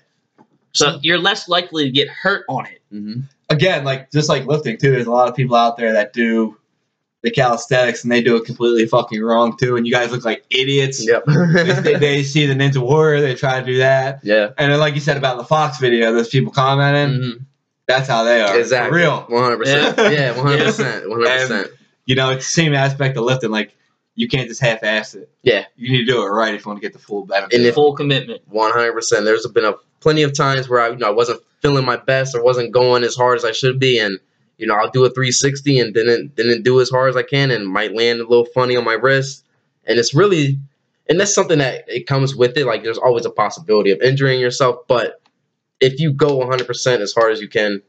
So you're less likely to get hurt on it. Mm-hmm. again, like just like lifting too, there's a lot of people out there that do the calisthenics and they do it completely fucking wrong too, and you guys look like idiots. Yep. they, they, they see the Ninja Warrior, they try to do that, yeah. and then like you said about the Fox video, those people commenting, Mhm. that's how they are. Exactly. For real. One hundred percent. Yeah. Yeah, one hundred percent. One hundred percent. You know, it's the same aspect of lifting. Like you can't just half-ass it. Yeah. You need to do it right if you want to get the full benefit. And if- Full commitment. One hundred percent. There's been a plenty of times where I, you know, I wasn't feeling my best or wasn't going as hard as I should be, and you know, I'll do a 360 and didn't didn't do as hard as I can, and might land a little funny on my wrist, and it's really, and that's something that it comes with it. Like there's always a possibility of injuring yourself, but if you go 100 percent as hard as you can,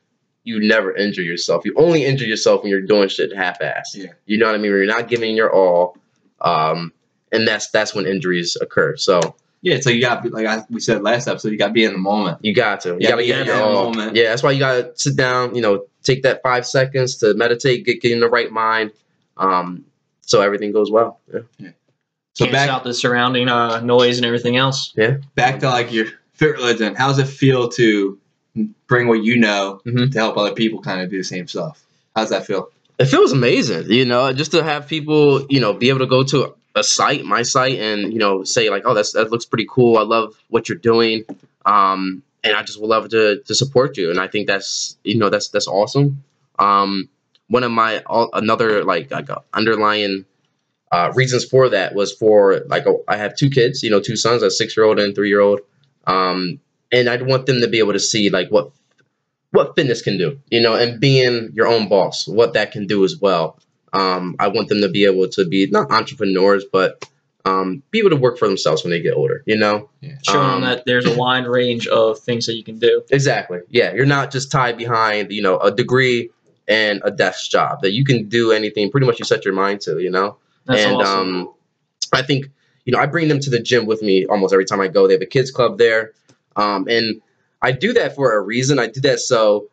you never injure yourself. You only injure yourself when you're doing shit half-assed. Yeah. You know what I mean? When you're not giving your all, um, and that's that's when injuries occur. So. Yeah, so you got to like I, we said last episode, you got to be in the moment. You got to. You Yeah, gotta be get in your that all. moment. Yeah, that's why you gotta sit down. You know, take that five seconds to meditate, get get in the right mind, um, so everything goes well. Yeah. So Cancel back out the surrounding uh, noise and everything else. Yeah. Back to like your fit religion. How does it feel to bring what you know Mhm. to help other people kind of do the same stuff? How's that feel? It feels amazing, you know, just to have people, you know, be able to go to a site, my site, and you know, say like, oh, that's that looks pretty cool. I love what you're doing, um, and I just would love to to support you. And I think that's you know that's that's awesome. Um, one of my all, another like like uh, underlying uh, reasons for that was for like oh, I have two kids, you know, two sons, a six year old and three year old, um, and I'd want them to be able to see like what what fitness can do, you know, and being your own boss, what that can do as well. Um, I want them to be able to be not entrepreneurs, but um, be able to work for themselves when they get older, you know. Showing Um, them that there's a wide range of things that you can do. Exactly. Yeah, you're not just tied behind, you know, a degree and a desk job. That you can do anything pretty much you set your mind to, you know. That's and awesome. um, I think you know I bring them to the gym with me almost every time I go. They have a kids club there, um, and I do that for a reason. I do that so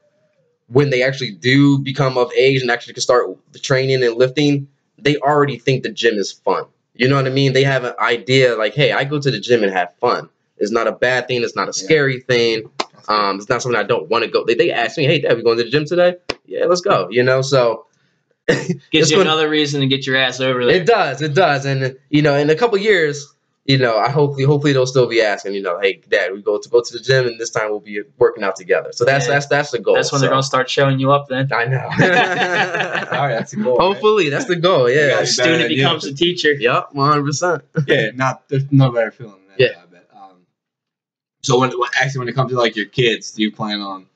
when they actually do become of age and actually can start the training and lifting, they already think the gym is fun. You know what I mean? They have an idea like, hey, I go to the gym and have fun. It's not a bad thing. It's not a scary thing. Um, it's not something I don't want to go. They, they ask me, hey, Dad, we going to the gym today? Yeah, let's go. You know, so Gives you gonna- another reason to get your ass over there. it does, it does, and you know, in a couple years, you know, I hopefully, hopefully they'll still be asking, you know, hey, Dad, we go to go to the gym, and this time we'll be working out together. So that's Yeah. that's that's the goal. That's when they're gonna start showing you up. Then I know. All right, that's the goal. right? Hopefully, that's the goal. You Yeah. guys- the student better than you. becomes a teacher. Yep. One hundred percent. yeah, not there's no better feeling than that. Yeah. I bet. Um, so when when- actually when it comes to like your kids, do you plan on,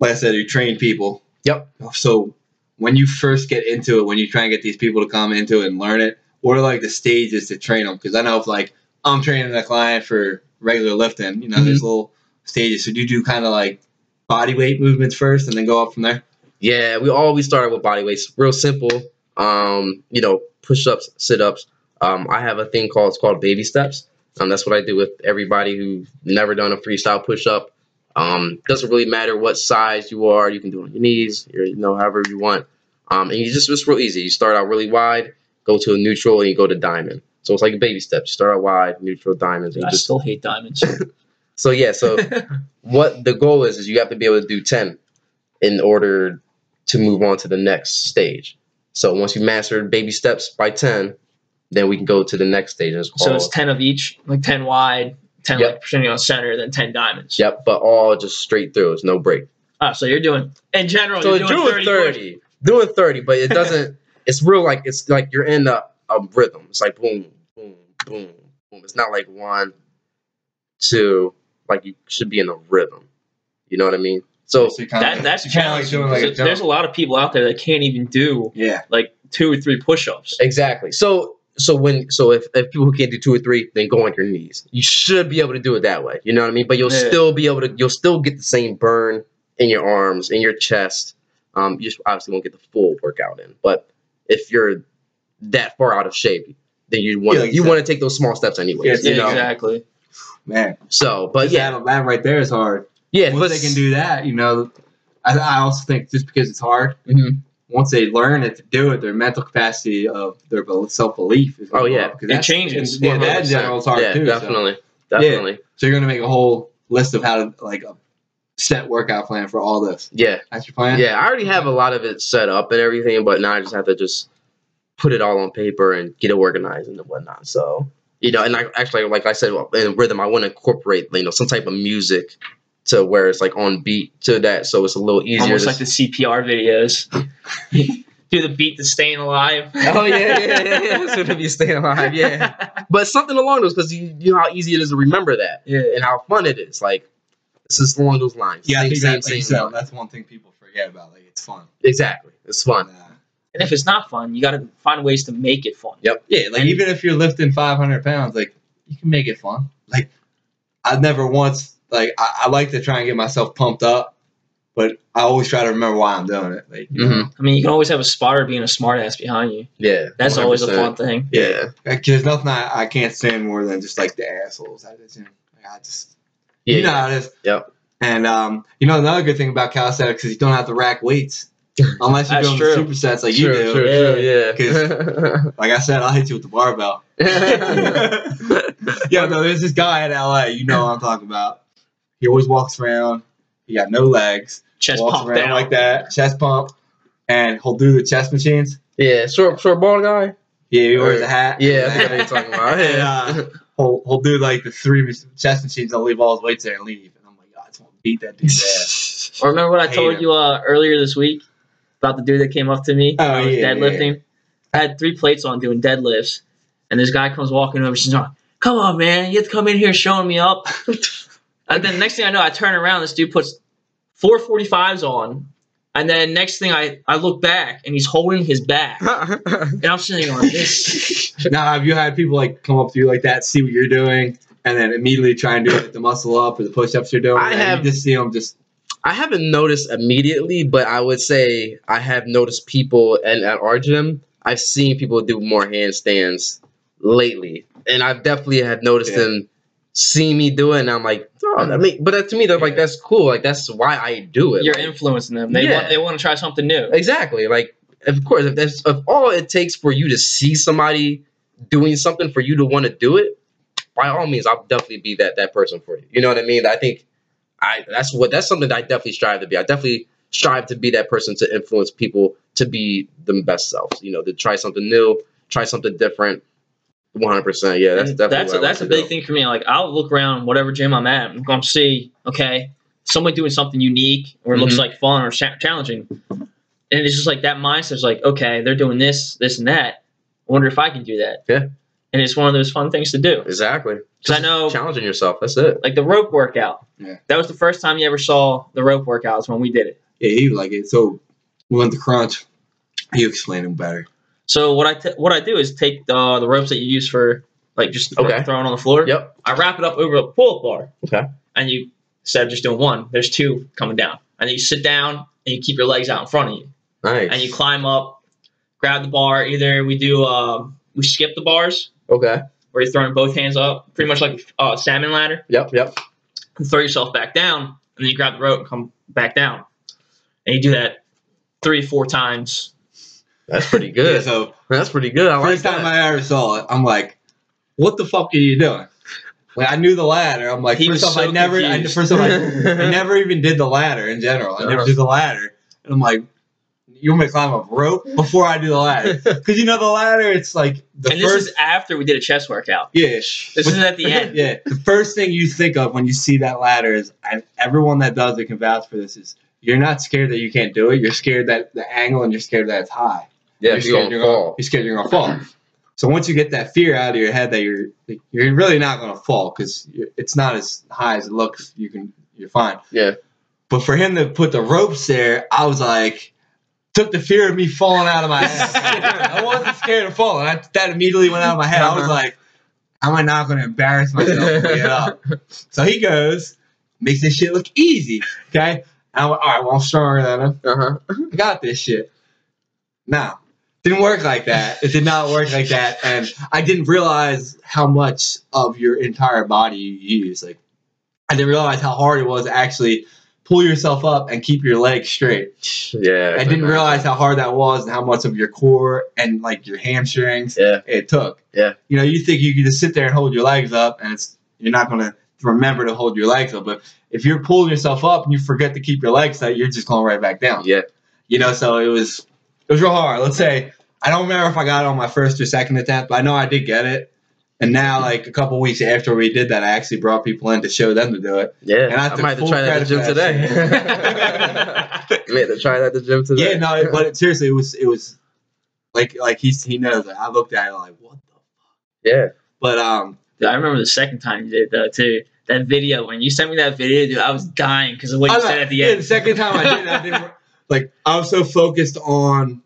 like I said, you train people. Yep. So when you first get into it, when you try and get these people to come into it and learn it, what are like the stages to train them? Because I know if like I'm training a client for regular lifting, you know, there's little stages. So do you do kind of like body weight movements first and then go up from there? Yeah, we always start with body weights. Real simple. Um, you know, push ups, sit ups. Um, I have a thing called it's called baby steps. Um, that's what I do with everybody who's never done a freestyle push up. Um, doesn't really matter what size you are. You can do it on your knees, or, you know, however you want. Um, and you just it's real easy. You start out really wide, go to a neutral, and you go to diamond. So it's like a baby steps. You start out wide, neutral, diamonds, and I just still hate diamonds. so yeah. So what the goal is is you have to be able to do 10 in order to move on to the next stage so once you master baby steps by 10 then we can go to the next stage it's so it's ten of each, like ten wide, ten Yep. like percentage on center, then ten diamonds. yep but all just straight through it's no break Ah, so you're doing in general. so you're doing doing 30. 30 doing 30 but it doesn't it's real like it's like you're in a, a rhythm it's like boom boom boom boom it's not like one two like you should be in a rhythm you know what i mean so you kinda, that's you kinda like doing like a there's a lot of people out there that can't even do Yeah. like two or three push-ups. Exactly. So so when so if, if people who can't do two or three, then go on your knees. You should be able to do it that way. You know what I mean? But you'll Yeah. still be able to you'll still get the same burn in your arms, in your chest. Um, you just obviously won't get the full workout in. But if you're that far out of shape, then you want Yeah, like you you want to take those small steps anyway. Yeah, you know? exactly. Man. So, but yeah, that, that right there is hard. yeah, once but they can do that, you know, I, I also think just because it's hard, Mhm. once they learn it to do it, their mental capacity of their self belief is. Oh, yeah. because It changes. Yeah, that in general is hard yeah, too. so- definitely, definitely. So you're gonna make a whole list of how to like a set workout plan for all this. yeah. That's your plan. Yeah, I already have a lot of it set up and everything, but now I just have to just put it all on paper and get it organized and whatnot. So, you know, and I actually, like I said, in rhythm, I want to incorporate, you know, some type of music to where it's like on beat to that, so it's a little easier. Almost to like the CPR videos. do the beat to staying alive. oh yeah, yeah, yeah, yeah. It's gonna be staying alive, yeah. But something along those, because you, you know how easy it is to remember that yeah. and how fun it is. Like it's just along those lines. Yeah, I Same, think same, that, like you same said, line. that's one thing people forget about. Like it's fun. Exactly, it's fun. And, uh, And if it's not fun, you got to find ways to make it fun. Yep. yeah, like And- even if you're lifting 500 pounds, like you can make it fun. Like I've never once like I, I like to try and get myself pumped up, but I always try to remember why I'm doing it. Like you know, Mhm. I mean, you can always have a spotter being a smartass behind you. Yeah, That's always a fun thing. Yeah. Like, there's nothing I, I can't stand more than just like the assholes at the gym. Like, I just Yeah. you know how it is. Yep. And um, you know another good thing about calisthenics is you don't have to rack weights unless you're doing true. the supersets like Sure, you do. sure, Yeah. sure, yeah. Because, like I said, I'll hit you with the barbell. yeah, no, there's this guy in LA. You know what I'm talking about. He always walks around. He got no legs. Chest walks pump around down. like that, chest pump, and he'll do the chest machines. yeah, short, short ball guy. Yeah, he wears a hat. Yeah, I know what you're talking about. And, uh, he'll, he'll do like the three chest machines. I'll leave all his weights there and leave. And I'm like, God, I just want to beat that dude's ass. Or remember what I Hate told him. you uh, earlier this week about the dude that came up to me? Oh, I was yeah, deadlifting. I had three plates on doing deadlifts, and this guy comes walking over. She's like, "Come on, man, you have to come in here showing me up." and then next thing I know, I turn around. This dude puts four forty fives on, and then next thing I I look back, and he's holding his back, and I'm sitting on this. Now, have you had people like come up to you like that, see what you're doing, and then immediately try and do like, the muscle up or the push ups you're doing? I and have- You just see them just. I haven't noticed immediately, but I would say I have noticed people and at our gym, I've seen people do more handstands lately. And I've definitely have noticed Yeah. them see me do it and I'm like, oh, I mean, mm-hmm. but that, to me, they're like, that's cool. Like, that's why I do it. You're Like, influencing them. They Yeah. want they want to try something new. Exactly. Like, of course, if that's if all it takes for you to see somebody doing something for you to want to do it, by all means, I'll definitely be that that person for you. You know what I mean? I think I that's what that's something that I definitely strive to be. I definitely strive to be that person to influence people to be the best selves. You know, to try something new, try something different. One hundred percent. Yeah, that's And definitely that's what a, I that's a big do. thing for me. Like I'll look around whatever gym I'm at, I'm gonna see okay, somebody doing something unique or it looks mm-hmm. like fun or challenging, and it's just like that mindset is like okay, they're doing this, this, and that. I wonder if I can do that. Yeah. and it's one of those fun things to do. Exactly. Because I know, Challenging yourself. That's it. like the rope workout. Yeah. That was the first time you ever saw the rope workouts when we did it. Yeah, he was like it. So we went to crunch. You explain him better. So what I t- what I do is take the the ropes that you use for like just Okay. throwing on the floor. Yep. I wrap it up over a pull-up bar. Okay. And you instead of just doing one, there's two coming down, and you sit down and you keep your legs out in front of you, Nice. and you climb up, grab the bar. Either we do um, we skip the bars Okay. where you're throwing both hands up, pretty much like a uh, salmon ladder, Yep. Yep. and throw yourself back down, and then you grab the rope and come back down, and you do that three four times. That's pretty Yeah, good. so That's pretty good. I like first time that. I ever saw it, I'm like, "What the fuck are you doing?" Like I knew the ladder. I'm like, He first was off, I never, I, first off, I, I never even did the ladder in general. I never did the ladder, and I'm like, "You want me to climb a rope before I do the ladder?" Because you know the ladder, it's like the and this first, is after we did a chest workout. yeah, This But- is at the end. yeah. The first thing you think of when you see that ladder is, and everyone that does it can vouch for this is, you're not scared that you can't do it. You're scared that the angle, and you're scared that it's high. Yeah, you're scared you're gonna fall. you're scared you're gonna fall. So once you get that fear out of your head that you're you're really not gonna fall because it's not as high as it looks. You can you're fine. Yeah. But for him to put the ropes there, I was like, took the fear of me falling out of my head. I wasn't scared of falling. I, that immediately went out of my head. I was Uh-huh. like, am I not gonna embarrass myself to get up? So he goes, makes this shit look easy. Okay. And I went, all right, well I'm stronger than him. Uh huh. I got this shit. Now, didn't work like that. It did not work like that, and I didn't realize how much of your entire body you use. Like, I didn't realize how hard it was to actually pull yourself up and keep your legs straight. Yeah. I didn't realize how hard that was and how much of your core and like your hamstrings Yeah. it took. Yeah. You know, you think you can just sit there and hold your legs up, and it's you're not gonna remember to hold your legs up. But if you're pulling yourself up and you forget to keep your legs up, you're just going right back down Yeah. you know so it was it was real hard let's say i don't remember if i got it on my first or second attempt but i know i did get it and now like a couple weeks after we did that i actually brought people in to show them to do it Yeah. And I I, might have to try that at the gym credit for today. that I might have to try that at the gym today. yeah no it- but it, seriously it was it was like like he's he knows like, i looked at it like what the fuck. Yeah. but um Dude, I remember the second time you did that too. That video when you sent me that video, dude, I was dying because of what you I said know, at the yeah, end. the second time i did it i didn't like i was so focused on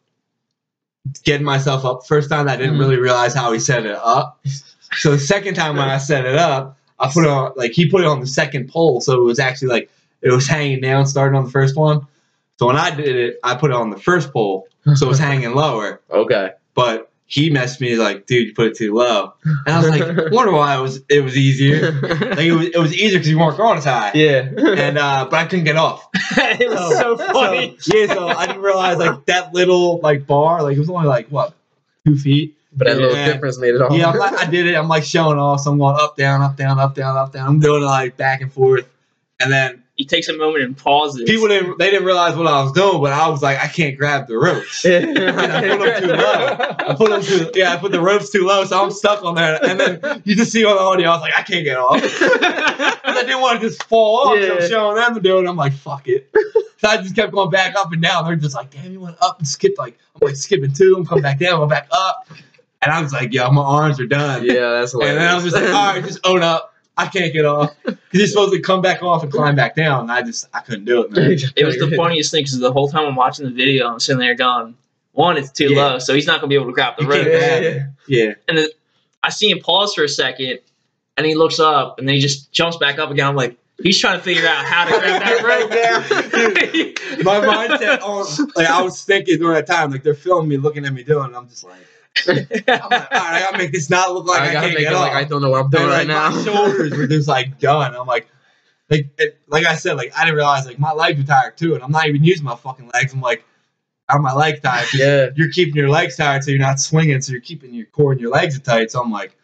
getting myself up. First time i didn't Mhm. really realize how he set it up. So the second time when i set it up i put it on like he put it on the second pole. So it was actually like it was hanging down starting on the first one. So when i did it i put it on the first pole. So it was hanging lower. Okay. but he messed me like dude you put it too low and i was like wonder why it was it was easier like it was, it was easier because you weren't going as high yeah. and uh but i couldn't get off it was so funny. so, yeah, so I didn't realize like that little like bar, like it was only like what two feet. but that little Yeah. difference made it all. Yeah, I'm like, I did it. I'm like showing off, so I'm going up, down, up, down, up, down, up, down. I'm doing it like back and forth, and then he takes a moment and pauses. people didn't they didn't realize what I was doing, but I was like, I can't grab the ropes. I put them too low. I put them too yeah, I put the ropes too low, so I'm stuck on there. And then you just see on the audio, I was like, I can't get off. Because I didn't want to just fall off. So I'm showing them to do it. I'm like, fuck it. So I just kept going back up and down. They're just like, damn, you went up and skipped like I'm like skipping two, I'm coming back down, I'm back up. And I was like, yo, my arms are done. Yeah, that's And then I was just like, all right, just own up. I can't get off. Because you're supposed to come back off and climb back down. And I just I couldn't do it, man. it was the funniest thing because the whole time I'm watching the video, I'm sitting there going, one, it's too Yeah. low, so he's not gonna be able to grab the You rope. it. Yeah. And then I see him pause for a second, and he looks up, and then he just jumps back up again. I'm like, he's trying to figure out how to grab that rope. My mindset on like I was thinking during that time, like they're filming me looking at me doing it. I'm just like, I'm like, all right, I gotta make this not look like I, I gotta can't make get it off. like I don't know what I'm doing And, right like, now. My shoulders were just like done. I'm like, like, it, like I said, like I didn't realize like my legs were tired too, and I'm not even using my fucking legs. I'm like, on my leg tired. Yeah. You're keeping your legs tight, so you're not swinging. So you're keeping your core and your legs tight. So I'm like,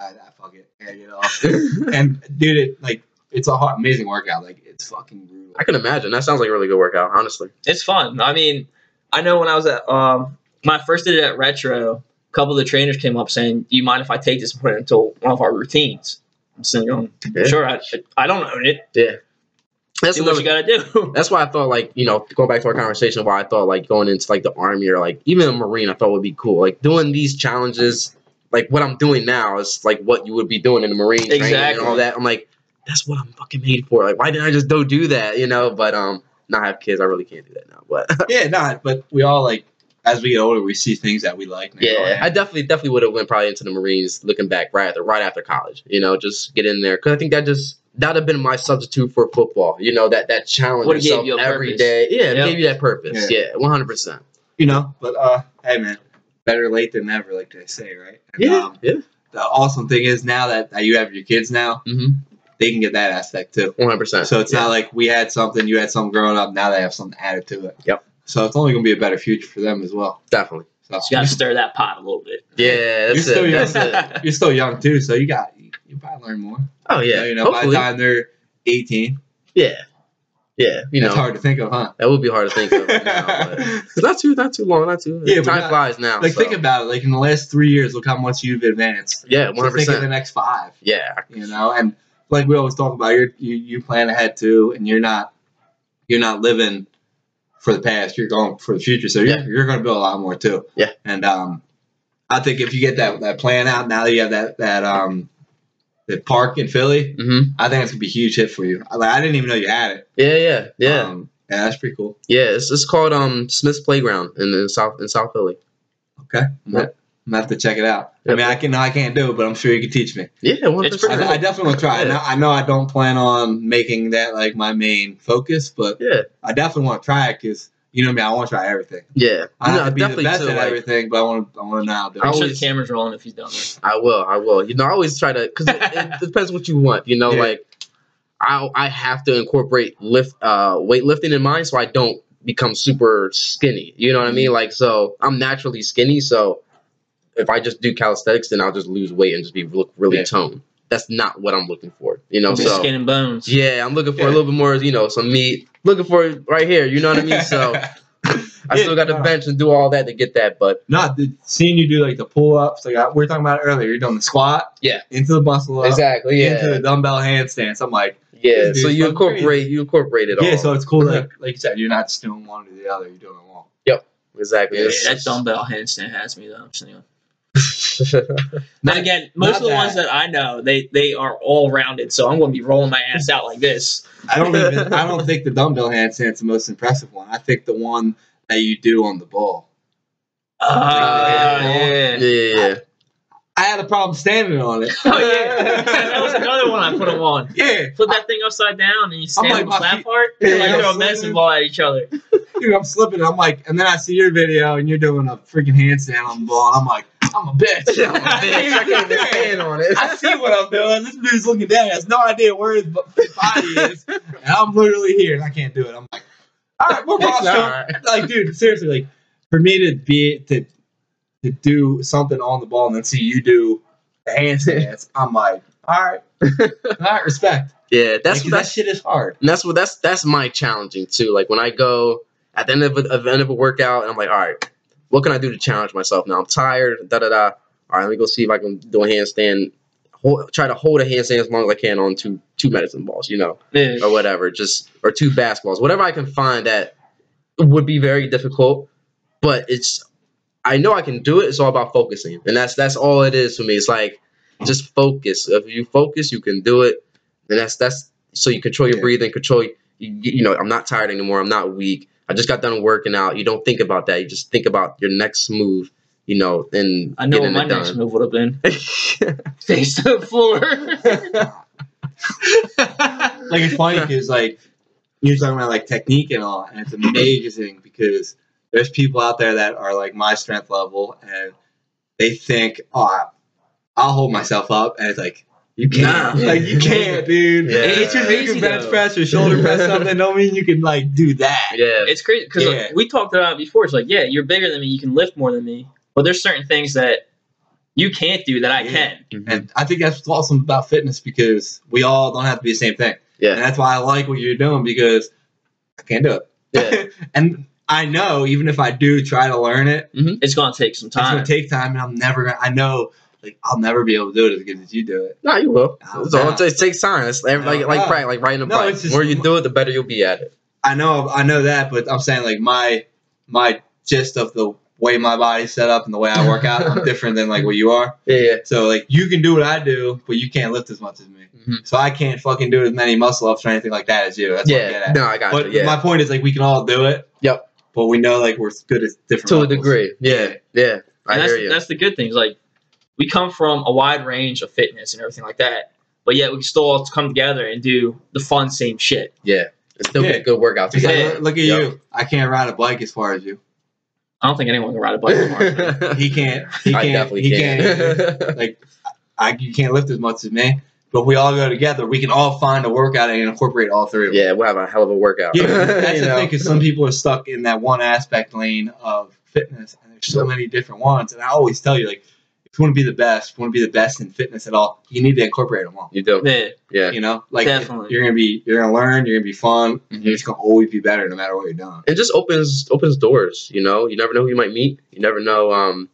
I, I fuck it, I gotta get off. and dude, it like it's a hard, amazing workout. Like it's fucking brutal. I can imagine. That sounds like a really good workout, honestly. It's fun. I mean, I know when I was at um when I first did it at Retro, a couple of the trainers came up saying, "Do you mind if I take this and put it into one of our routines?" I'm saying, going, Yeah. "Sure, I, I don't own it. Yeah. That's do what another, you gotta do." that's why I thought like, you know, going back to our conversation why I thought like going into like the army or like even the marine I thought would be cool. Like doing these challenges, like what I'm doing now is like what you would be doing in the marine training and Exactly. all that. I'm like, that's what I'm fucking made for. Like why didn't I just go do that? You know, but um not have kids, I really can't do that now. But yeah, not. But we all like as we get older, we see things that we like. Now. Yeah, I definitely definitely would have went probably into the Marines looking back right after right after college. You know, just get in there because I think that just that'd have been my substitute for football. You know, that that challenge Would've gave yourself you a every purpose. day. Yeah, it Yep. gave you that purpose. Yeah. Yeah, one hundred percent. you know. But uh, hey man, better late than never, like they say, right? And, Yeah, um, yeah, the awesome thing is now that, that you have your kids now, mm-hmm. they can get that aspect too. one hundred percent. So it's not like we had something, you had something growing up. Now they have something added to it. Yep. So it's only going to be a better future for them as well. definitely. So you gotta stir that pot a little bit. Yeah, that's You're still it. young. That's it. you're still young too, so you got you, you probably learn more. Oh yeah, you know, by the time they're 18, Yeah, yeah. You that's know, hard to think of, huh? that would be hard to think of right now, but not too not too long, not too. Yeah, but time not- flies now. Like so. think about it. Like in the last three years, look how much you've advanced. yeah, So one hundred think of the next five. Yeah, you know and like we always talk about you're, you you plan ahead too and you're not you're not living for the past you're going for the future so you're, Yeah. you're going to build a lot more too Yeah. and um i think if you get that that plan out now that you have that that um the park in philly hmm i think it's going to be a huge hit for you I- like i didn't even know you had it yeah, yeah, yeah. um, yeah that's pretty cool Yeah, it's, it's called um Smith's Playground in, in South in South Philly. okay gonna I'm gonna have to check it out. I mean, I can no, I can't do it, but I'm sure you can teach me. Yeah, one It's percent. pretty I, I definitely want to try. I know, I know I don't plan on making that like my main focus, but Yeah, I definitely want to try it because you know me, I want to try everything. yeah. I No, have to be the best too, at like, everything, but I want to. I want to know how to do I Make it. sure the camera's rolling if he's done there. I will, I will. You know, I always try to because it, it depends what you want. You know, Yeah. like I I have to incorporate lift uh weightlifting in mine so I don't become super skinny. You know what I mean? Like so I'm naturally skinny, so if I just do calisthenics, then I'll just lose weight and just be look really Yeah. toned. That's not what I'm looking for. You know, so skin and bones. yeah, I'm looking for Yeah. a little bit more. You know, some meat. Looking for it right here. You know what I mean? So I still got to no. bench and do all that to get that, but Not the, seeing you do like the pull ups. Like I, we were talking about earlier. You're doing the squat. Yeah. Into the muscle up. exactly, Into the dumbbell handstands. I'm like, yeah. This So you fucking crazy. incorporate you incorporate it all. yeah. So it's cool. Like like you said, you're not just doing one or the other. You're doing them all. Yep. Exactly. Yeah, Yeah, It's- that dumbbell handstand has me though. I'm just thinking. Not- again, most not of the that. ones that I know, they they are all rounded. So I'm going to be rolling my ass out like this. I don't even. I don't think the dumbbell handstand's the most impressive one. I think the one that you do on the ball. Ah, yeah. yeah. yeah, yeah. I had a problem standing on it. Oh yeah, that was another one I put them on. Yeah. Flip that thing upside down and you stand like, on the flat feet- part. Yeah, You're like I'm a medicine ball at each other. Dude, I'm slipping. I'm like, and then I see your video and you're doing a freaking handstand on the ball. And I'm like, I'm a bitch. I'm a bitch. I can't even stand on it. I see what I'm doing. This dude's looking down. He has no idea where his body is. And I'm literally here and I can't do it. I'm like, all right, we're all right. Like, dude, seriously, like, for me to be, to, to do something on the ball and then see you do the handstands, I'm like, all right, all right, respect. Yeah, that's Like, that shit is hard. and that's what that's that's my challenging too. Like when I go at the end of a, the end of a workout, and I'm like, all right, what can I do to challenge myself now? I'm tired. Da da da. All right, let me go see if I can do a handstand. Hold, try to hold a handstand as long as I can on two two medicine balls, you know, Yeah. or whatever, just or two basketballs, whatever I can find that would be very difficult, but it's I know I can do it. It's all about focusing, and that's that's all it is for me. It's like just focus. If you focus, you can do it, and that's that's so you control your Yeah. breathing, control. You, you know, I'm not tired anymore. I'm not weak. I just got done working out. You don't think about that. You just think about your next move. You know, and I know what my it next move would have been. Face to the floor. like it's funny because like you're talking about like technique and all, and it's amazing because there's people out there that are like my strength level, and they think, oh, I'll hold myself up, and it's like You can't. Nah. Like you can't, dude. Yeah. It's just you Crazy, can bench press or shoulder press something. Don't mean you can like do that. Yeah. It's crazy because Yeah. we talked about it before. It's like, yeah, you're bigger than me. You can lift more than me. But there's certain things that you can't do that I Yeah. can. Mhm. And I think that's awesome about fitness because we all don't have to be the same thing. Yeah, And Yeah. that's why I like what you're doing because I can't do it. Yeah. and I know even if I do try to learn it, It's gonna take some time. it's gonna take time, and I'm never gonna. I know, like I'll never be able to do it as good as you do it. No, you will. It's all- no. it takes time. It's like like like, no. like riding a No, bike. it's The more you do it, the better you'll be at it. I know, I know that, but I'm saying like my my gist of the way my body's set up and the way I work out, I'm different than like what you are. Yeah, yeah. So like you can do what I do, but you can't lift as much as me. Mhm. So I can't fucking do as many muscle ups or anything like that as you. That's what I get Yeah. at. No, I got But you. Yeah. my point is like we can all do it. Yep. But we know like we're good at different to a degree. Yeah. Yeah. I and that's hear you. that's the good thing. Is like we come from a wide range of fitness and everything like that. But yet we can still all come together and do the fun same shit. yeah. It's still Yeah. get good workouts. It's like, look- look at Yep. you. I can't ride a bike as far as you. I don't think anyone can ride a bike anymore. He can't. He can't. definitely he can. can't. like I, you can't lift as much as me. But if we all go together, we can all find a workout and incorporate all three of them. yeah, we'll have a hell of a workout. Yeah, that's the know? thing because some people are stuck in that one aspect lane of fitness, and there's so many different ones. And I always tell you, like, if you want to be the best, if you want to be the best in fitness at all, you need to incorporate them all. You do. yeah. Yeah. You know, like Definitely. you're gonna be, you're gonna learn, you're gonna be fun, and Mhm. you're just gonna always be better no matter what you're doing. It just opens opens doors. You know, you never know who you might meet. You never know. Um,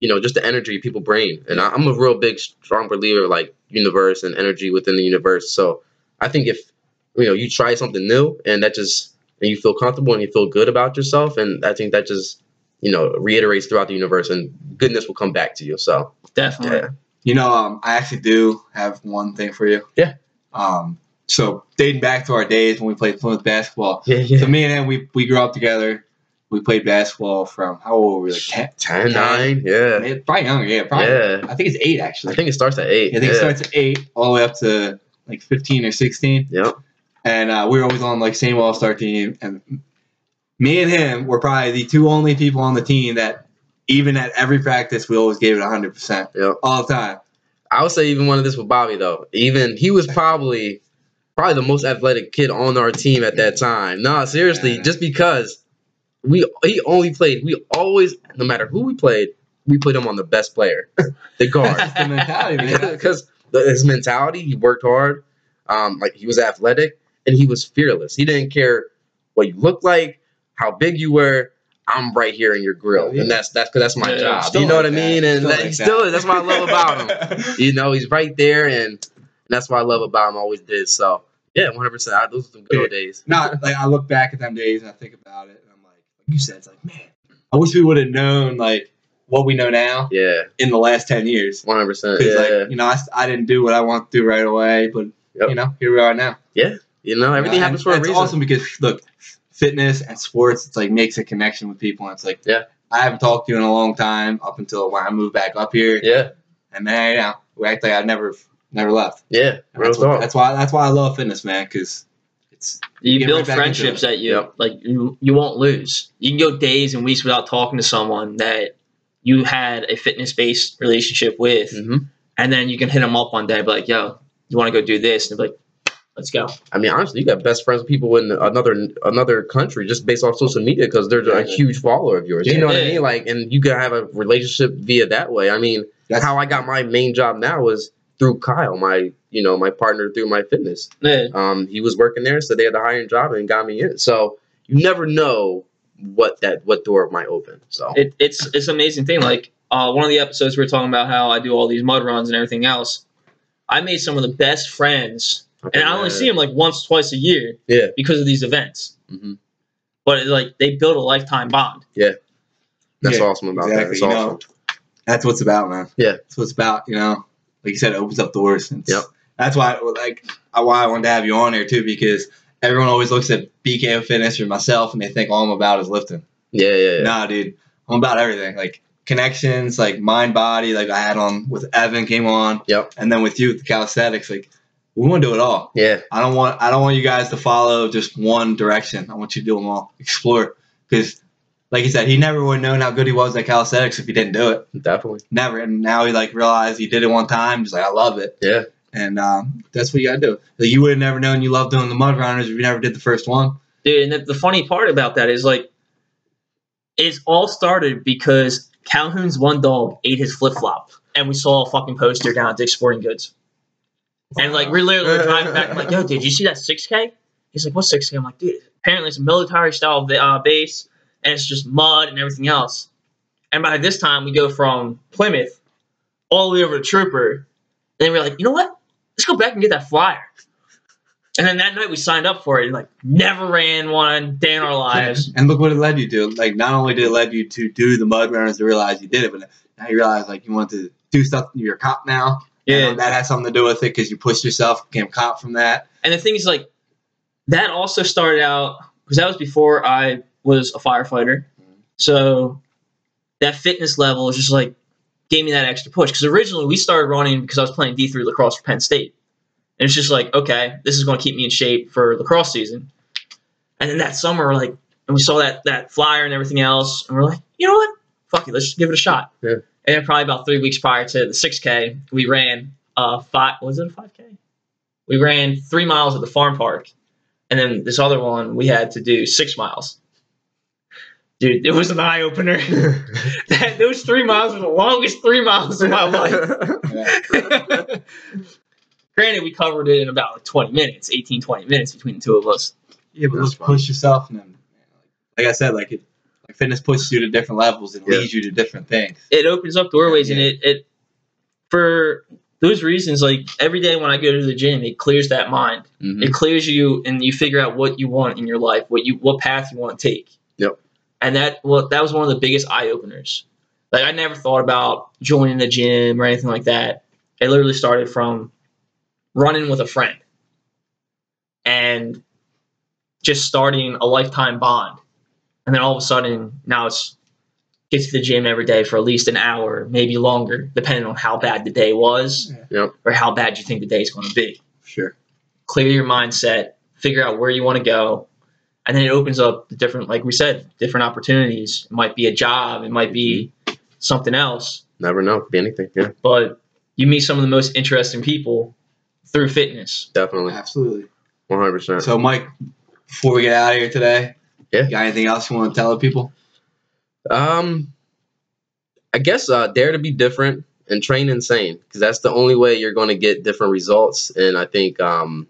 you know, just the energy people bring. And I, I'm a real big, strong believer like universe and energy within the universe. So I think if you know you try something new and that just and you feel comfortable and you feel good about yourself, and I think that just you know reiterates throughout the universe, and goodness will come back to you. So Definitely. yeah, You know, um, I actually do have one thing for you. Yeah. Um, so dating back to our days when we played Plymouth basketball, yeah, yeah. so me and him, we we grew up together. We played basketball from how old were we? Like 10, 10, 9, yeah, Maybe- probably younger. Yeah, probably. yeah. I think it's eight actually. I think it starts at eight. I think yeah. it starts at eight all the way up to like fifteen or sixteen. Yep. And uh, we were always on like same all star team, and me and him were probably the two only people on the team that even at every practice we always gave it hundred percent Yep. all the time. I would say even one of this with Bobby though. Even he was probably probably the most athletic kid on our team at that time. No, seriously, Yeah. just because we he only played. We always, no matter who we played, we put him on the best player, the guard, the mentality, because his mentality. He worked hard. Um, like he was athletic and he was fearless. He didn't care what you looked like, how big you were. I'm right here in your grill, yeah. and that's that's because that's my Yeah, job. You know like what I mean? And Still that, like he still that. is. That's what I love about him. You know, he's right there, and, and that's what I love about him. Always did. So yeah, one hundred percent. Those are some good old days. Not like I look back at them days and I think about it, and I'm like, like you said, it's like, man, I wish we would have known like what we know now Yeah, in the last ten years. one hundred percent. Because Yeah, like you know, I, I didn't do what I want to do right away, but Yep. you know, here we are now. Yeah. You know, everything You know, happens for a reason. it's reason. awesome because look, fitness and sports, it's like makes a connection with people. And it's like, Yeah. I haven't talked to you in a long time up until when I moved back up here, Yeah, and then you know, we act like I never never left. yeah, that's, what, that's why that's why I love fitness, man. Because it's You Get build friendships that you Yep. like you, you won't lose. You can go days and weeks without talking to someone that you had a fitness based relationship with, hmm and then you can hit them up one day, be like, "Yo, you want to go do this?" And they're like, "Let's go." I mean, honestly, you got best friends with people in another another country just based off social media because they're a huge follower of yours. You know what I mean? Like, and you can have a relationship via that way. I mean, that's how I got my main job now was through Kyle, my you know my partner through my fitness. Yeah. Um, he was working there, so they had to hire a job and got me in. So you never know what that what door might open. So It, it's it's an amazing thing. Like uh, one of the episodes we were talking about how I do all these mud runs and everything else. I made some of the best friends, and I only see him like once, twice a year. Yeah. Because of these events, hmm but like they build a lifetime bond. Yeah. That's Yeah, awesome about exactly. that. It's You awesome. know, that's what it's about, man. Yeah. that's what it's about. You know, like you said, it opens up doors. And Yep. That's why, like, I- why I wanted to have you on here too, because everyone always looks at BKO Fitness or myself and they think all I'm about is lifting. Yeah, yeah, yeah. Nah, dude, I'm about everything. Like connections, like mind body. Like I had on with Evan came on, Yep. and then with you with the calisthenics. Like we want to do it all. Yeah. I don't want I don't want you guys to follow just one direction. I want you to do them all. Explore because, like you said, he never would have known how good he was at calisthenics if he didn't do it. Definitely. Never. And now he like realized he did it one time. He's like, I love it. Yeah. and um, that's what you gotta do. Like, you would have never known you loved doing the mud runners if you never did the first one. Dude, and the, the funny part about that is like, it's all started because Calhoun's one dog ate his flip flop, and we saw a fucking poster down at Dick's Sporting Goods. And like we're literally driving back, I'm like, yo, did you see that 6K? He's like, what's 6K? I'm like, dude, apparently it's a military style uh, base, and it's just mud and everything else. And by this time, we go from Plymouth all the way over to Trooper. And then we're like, you know what? Let's go back and get that flyer. And then that night we signed up for it and like never ran one day in our lives. And look what it led you to. Like, not only did it lead you to do the mud runners to realize you did it, but now you realize like you want to do stuff. You're a cop now. Yeah. And that has something to do with it because you pushed yourself, became cop from that. And the thing is, like, that also started out because that was before I was a firefighter. So that fitness level was just like gave me that extra push. Because originally we started running because I was playing D3 lacrosse for Penn State. And it's just like, okay, this is going to keep me in shape for lacrosse season. And then that summer, like, and we saw that that flyer and everything else, and we're like, you know what? Fuck it, let's just give it a shot. Yeah. And then probably about three weeks prior to the 6K, we ran uh five. Was it a 5K? We ran three miles at the farm park, and then this other one we had to do six miles. Dude, it was an eye opener. that those three miles were the longest three miles of my life. Granted, we covered it in about like 20 minutes, 18, 20 minutes between the two of us. Yeah, but That's let's push yourself, and then, like I said, like it, like fitness pushes you to different levels and Yeah. leads you to different things. It opens up doorways, and Yeah. it, it for those reasons, like every day when I go to the gym, it clears that mind. Mhm. It clears you, and you figure out what you want in your life, what you what path you want to take. Yep. And that well, that was one of the biggest eye openers. Like I never thought about joining the gym or anything like that. It literally started from running with a friend and just starting a lifetime bond. And then all of a sudden, now it's get to the gym every day for at least an hour, maybe longer, depending on how bad the day was Yep. or how bad you think the day is going to be. Sure. Clear your mindset, figure out where you want to go, and then it opens up the different, like we said, different opportunities. It might be a job, it might be something else, Never know. Could be anything. Yeah, but you meet some of the most interesting people through fitness. definitely. Absolutely. One hundred percent. So, Mike, before we get out of here today, Yeah. you got anything else you want to tell the people? Um, I guess uh, dare to be different and train insane because that's the only way you're going to get different results. And I think, um,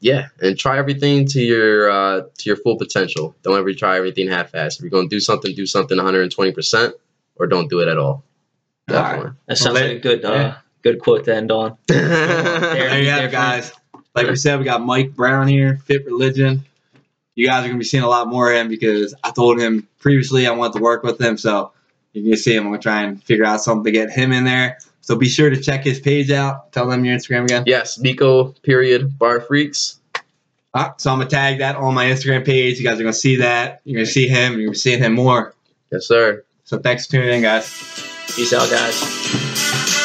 yeah, and try everything to your uh, to your full potential. Don't ever try everything half-assed. If you're going to do something, do something 120 percent, or don't do it at all. Definitely. That sounds Well, like a good, uh, yeah. good quote to end on. There you have it, guys. Like we said, we got Mike Brown here, Fit Religion. You guys are gonna be seeing a lot more of him because I told him previously I wanted to work with him, so you can see him. I'm gonna try and figure out something to get him in there. So be sure to check his page out. Tell them your Instagram again. Yes, Miko. Period. Bar freaks. All right, so I'm gonna tag that on my Instagram page. You guys are gonna see that. You're gonna see him. You're gonna be seeing him more. Yes, sir. So thanks for tuning in, guys. Peace out, guys.